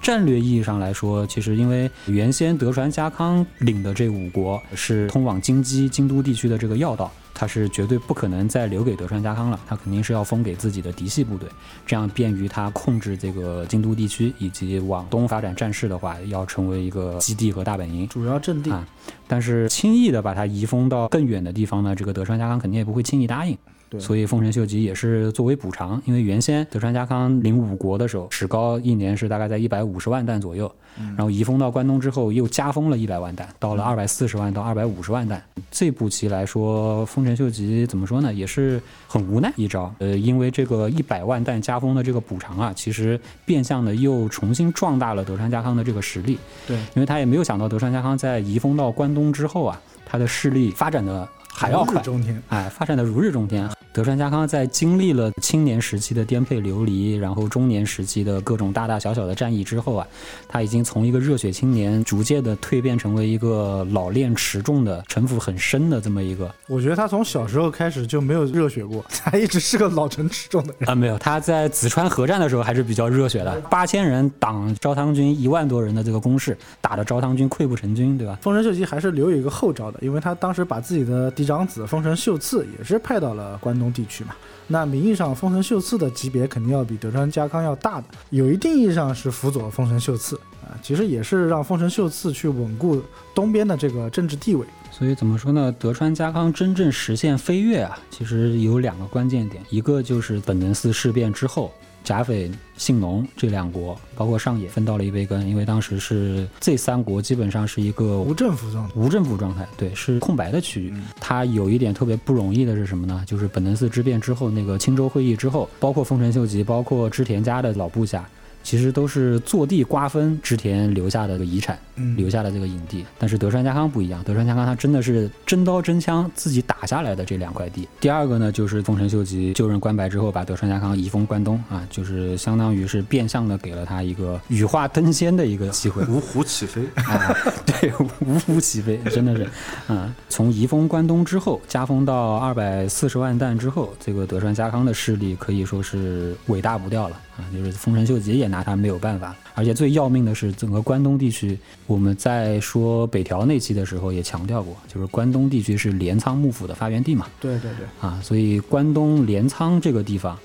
战略意义上来说，其实因为原先德川家康领的这五国是通往京畿、京都地区的这个要道，他是绝对不可能再留给德川家康了，他肯定是要封给自己的嫡系部队，这样便于他控制这个京都地区以及往东发展战事的话，要成为一个基地和大本营、主要阵地啊。但是轻易的把它移封到更远的地方呢，这个德川家康肯定也不会轻易答应。所以丰臣秀吉也是作为补偿，因为原先德川家康领五国的时候，史高一年是大概在一百五十万担左右，然后移封到关东之后又加封了一百万担，到了二百四十万到二百五十万担。这步棋来说，丰臣秀吉怎么说呢，也是很无奈一招。呃，因为这个一百万担加封的这个补偿啊，其实变相的又重新壮大了德川家康的这个实力。对，因为他也没有想到德川家康在移封到关东之后啊，他的势力发展的。还要快，中天，哎，发展的如日中天。德川家康在经历了青年时期的颠沛流离，然后中年时期的各种大大小小的战役之后啊，他已经从一个热血青年逐渐的蜕变成为一个老练持重的、城府很深的这么一个。我觉得他从小时候开始就没有热血过，他一直是个老成持重的人啊。没有，他在紫川合战的时候还是比较热血的，八千人挡朝汤军一万多人的这个攻势，打得朝汤军溃不成军，对吧？丰臣秀吉还是留有一个后招的，因为他当时把自己的嫡长子丰臣秀次也是派到了关东。地区嘛，那名义上丰臣秀次的级别肯定要比德川家康要大的，有一定意义上是辅佐丰臣秀次啊，其实也是让丰臣秀次去稳固东边的这个政治地位。所以怎么说呢？德川家康真正实现飞跃啊，其实有两个关键点，一个就是本能寺事变之后。甲斐、信浓这两国，包括上野，分到了一杯羹，因为当时是这三国基本上是一个无政府状态，无政府状态，对，是空白的区域。它有一点特别不容易的是什么呢？就是本能寺之变之后，那个青州会议之后，包括丰臣秀吉，包括织田家的老部下。其实都是坐地瓜分织田留下的这个遗产，留下的这个影地。但是德川家康不一样，德川家康他真的是真刀真枪自己打下来的这两块地。第二个呢，就是丰臣秀吉就任官白之后，把德川家康移封关东啊，就是相当于是变相的给了他一个羽化登仙的一个机会，[LAUGHS] 五虎起飞啊。对，五虎起飞，真的是，啊，从移封关东之后，加封到二百四十万担之后，这个德川家康的势力可以说是尾大不掉了。啊，就是丰臣秀吉也拿他没有办法，而且最要命的是，整个关东地区，我们在说北条那期的时候也强调过，就是关东地区是镰仓幕府的发源地嘛。对对对。啊，所以关东镰仓这个地方。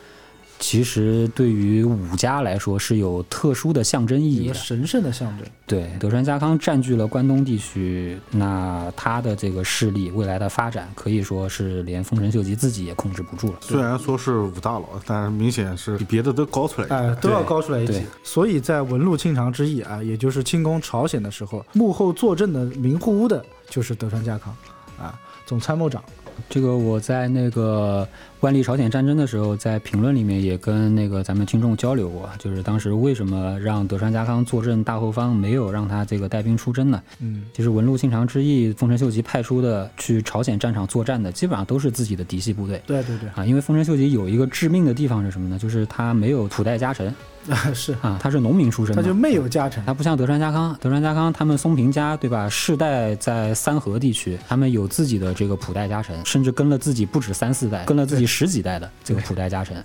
其实对于武家来说是有特殊的象征意义，神圣的象征。对，德川家康占据了关东地区，那他的这个势力未来的发展可以说是连丰臣秀吉自己也控制不住了。虽然说是武大佬，但是明显是比别的都高出来，哎，都要高出来一级。所以在文禄庆长之役啊，也就是清攻朝鲜的时候，幕后坐镇的名户屋的就是德川家康，啊，总参谋长。这个我在那个万历朝鲜战争的时候，在评论里面也跟那个咱们听众交流过，就是当时为什么让德川家康坐镇大后方，没有让他这个带兵出征呢？嗯，其实文禄庆长之役，丰臣秀吉派出的去朝鲜战场作战的，基本上都是自己的嫡系部队。对对对，啊，因为丰臣秀吉有一个致命的地方是什么呢？就是他没有土代家臣。啊 [LAUGHS] 是啊，他是农民出身，他就没有家臣，他不像德川家康，德川家康他们松平家对吧？世代在三河地区，他们有自己的这个普代家臣，甚至跟了自己不止三四代，跟了自己十几代的这个普代家臣。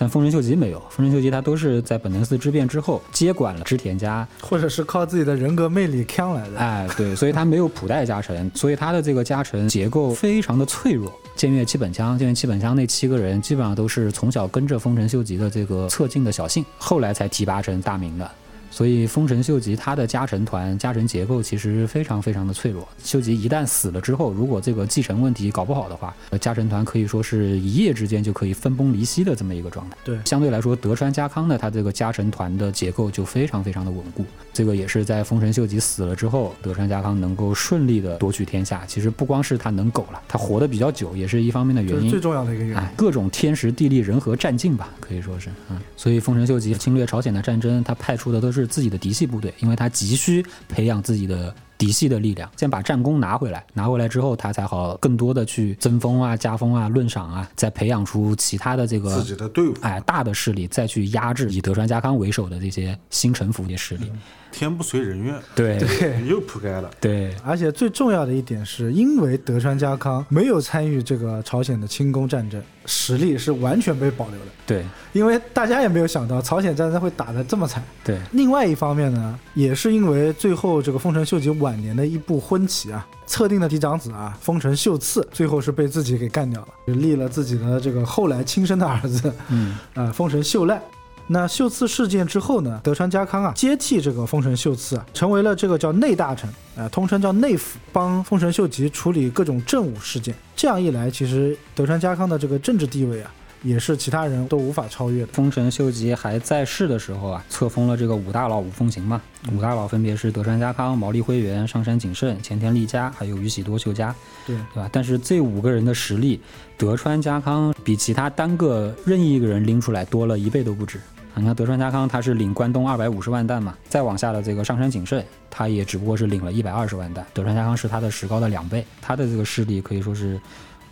但丰臣秀吉没有，丰臣秀吉他都是在本能寺之变之后接管了织田家，或者是靠自己的人格魅力扛来的。哎，对，所以他没有普代家臣，所以他的这个家臣结构非常的脆弱。建岳七本枪，建岳七本枪那七个人基本上都是从小跟着丰臣秀吉的这个侧近的小姓，后来才提拔成大名的。所以丰臣秀吉他的家臣团家臣结构其实非常非常的脆弱。秀吉一旦死了之后，如果这个继承问题搞不好的话，家臣团可以说是一夜之间就可以分崩离析的这么一个状态。对，相对来说，德川家康呢，他这个家臣团的结构就非常非常的稳固。这个也是在丰臣秀吉死了之后，德川家康能够顺利的夺取天下。其实不光是他能苟了，他活得比较久也是一方面的原因。最重要的一个原因，各种天时地利人和占尽吧，可以说是。嗯，所以丰臣秀吉侵略朝鲜的战争，他派出的都是自己的嫡系部。部队，因为他急需培养自己的嫡系的力量，先把战功拿回来，拿回来之后，他才好更多的去增封啊、加封啊、论赏啊，再培养出其他的这个自己的队伍，哎，大的势力，再去压制以德川家康为首的这些新臣服的势力。天不随人愿，对，又铺盖了。对，而且最重要的一点是，因为德川家康没有参与这个朝鲜的清宫战争，实力是完全被保留的。对，因为大家也没有想到朝鲜战争会打得这么惨。对，另外一方面呢，也是因为最后这个丰臣秀吉晚年的一部婚棋啊，测定的嫡长子啊，丰臣秀次，最后是被自己给干掉了，立了自己的这个后来亲生的儿子，嗯，啊，丰臣秀赖。那秀次事件之后呢？德川家康啊接替这个丰臣秀次啊，成为了这个叫内大臣，啊，通称叫内府，帮丰臣秀吉处理各种政务事件。这样一来，其实德川家康的这个政治地位啊。也是其他人都无法超越的。丰臣秀吉还在世的时候啊，册封了这个五大佬五奉行嘛。五大佬分别是德川家康、毛利辉元、上杉景胜、前田利家，还有宇喜多秀家，对对吧？但是这五个人的实力，德川家康比其他单个任意一个人拎出来多了一倍都不止。你看德川家康他是领关东二百五十万担嘛，再往下的这个上杉景胜，他也只不过是领了一百二十万担。德川家康是他的石膏的两倍，他的这个势力可以说是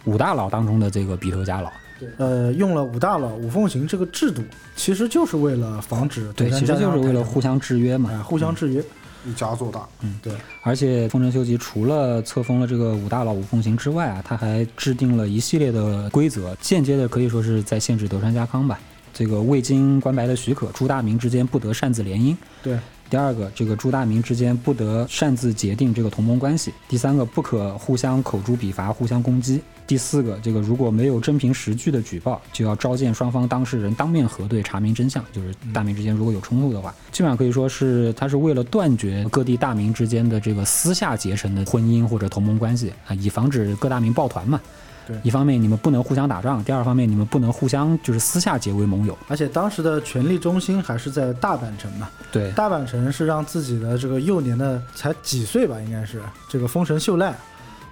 五大佬当中的这个鼻头家老。对，呃，用了五大佬五奉行这个制度，其实就是为了防止对，其实就是为了互相制约嘛，互相制约。一家做大，嗯，对。而且丰臣秀吉除了册封了这个五大佬五奉行之外啊，他还制定了一系列的规则，间接的可以说是在限制德川家康吧。这个未经关白的许可，朱大明之间不得擅自联姻。对。第二个，这个朱大明之间不得擅自结定这个同盟关系。第三个，不可互相口诛笔伐，互相攻击。第四个，这个如果没有真凭实据的举报，就要召见双方当事人当面核对，查明真相。就是大明之间如果有冲突的话，基本上可以说是他是为了断绝各地大明之间的这个私下结成的婚姻或者同盟关系啊，以防止各大明抱团嘛。对，一方面你们不能互相打仗，第二方面你们不能互相就是私下结为盟友。而且当时的权力中心还是在大阪城嘛。对，大阪城是让自己的这个幼年的才几岁吧，应该是这个丰臣秀赖。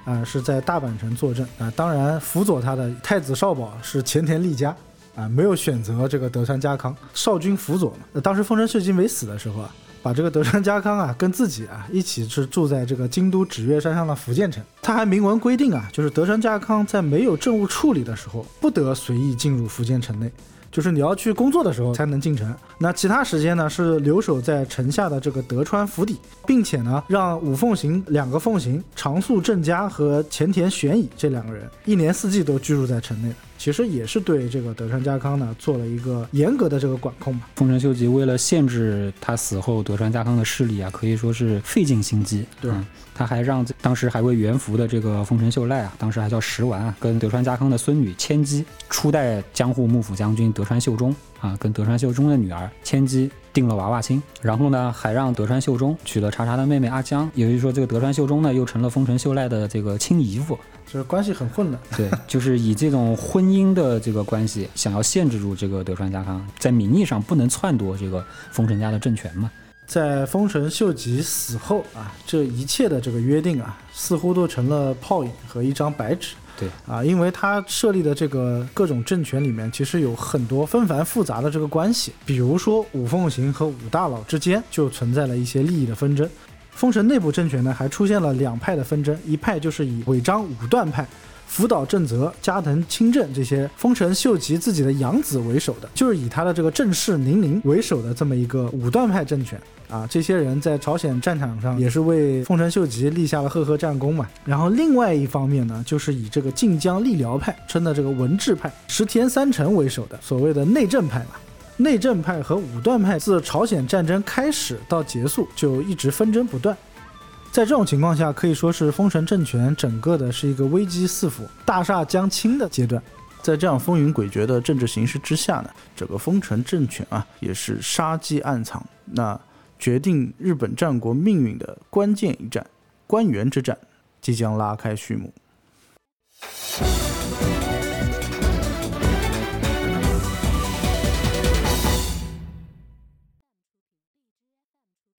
啊，是在大阪城坐镇啊。当然，辅佐他的太子少保是前田利家啊，没有选择这个德川家康少君辅佐嘛。当时丰臣秀吉没死的时候啊，把这个德川家康啊跟自己啊一起是住在这个京都纸月山上的福建城。他还明文规定啊，就是德川家康在没有政务处理的时候，不得随意进入福建城内。就是你要去工作的时候才能进城，那其他时间呢是留守在城下的这个德川府邸，并且呢让五奉行两个奉行长宿正家和前田玄乙这两个人一年四季都居住在城内。其实也是对这个德川家康呢做了一个严格的这个管控吧。丰臣秀吉为了限制他死后德川家康的势力啊，可以说是费尽心机。对，他还让当时还为元服的这个丰臣秀赖啊，当时还叫石丸啊，跟德川家康的孙女千姬，初代江户幕府将军德川秀忠啊，跟德川秀忠的女儿千姬定了娃娃亲。然后呢，还让德川秀忠娶了茶茶的妹妹阿江，也就是说，这个德川秀忠呢，又成了丰臣秀赖的这个亲姨父。就是关系很混乱，对，就是以这种婚姻的这个关系，想要限制住这个德川家康，在名义上不能篡夺这个丰臣家的政权嘛。在丰臣秀吉死后啊，这一切的这个约定啊，似乎都成了泡影和一张白纸。对啊，因为他设立的这个各种政权里面，其实有很多纷繁复杂的这个关系，比如说五奉行和五大佬之间就存在了一些利益的纷争。丰臣内部政权呢，还出现了两派的纷争，一派就是以尾张武断派、福岛正则、加藤清正这些丰臣秀吉自己的养子为首的，就是以他的这个正室宁宁为首的这么一个武断派政权啊。这些人在朝鲜战场上也是为丰臣秀吉立下了赫赫战功嘛。然后另外一方面呢，就是以这个晋江立辽派称的这个文治派石田三成为首的所谓的内政派嘛。内政派和武断派自朝鲜战争开始到结束就一直纷争不断，在这种情况下，可以说是丰臣政权整个的是一个危机四伏、大厦将倾的阶段。在这样风云诡谲的政治形势之下呢，整个丰臣政权啊也是杀机暗藏。那决定日本战国命运的关键一战官员之战即将拉开序幕。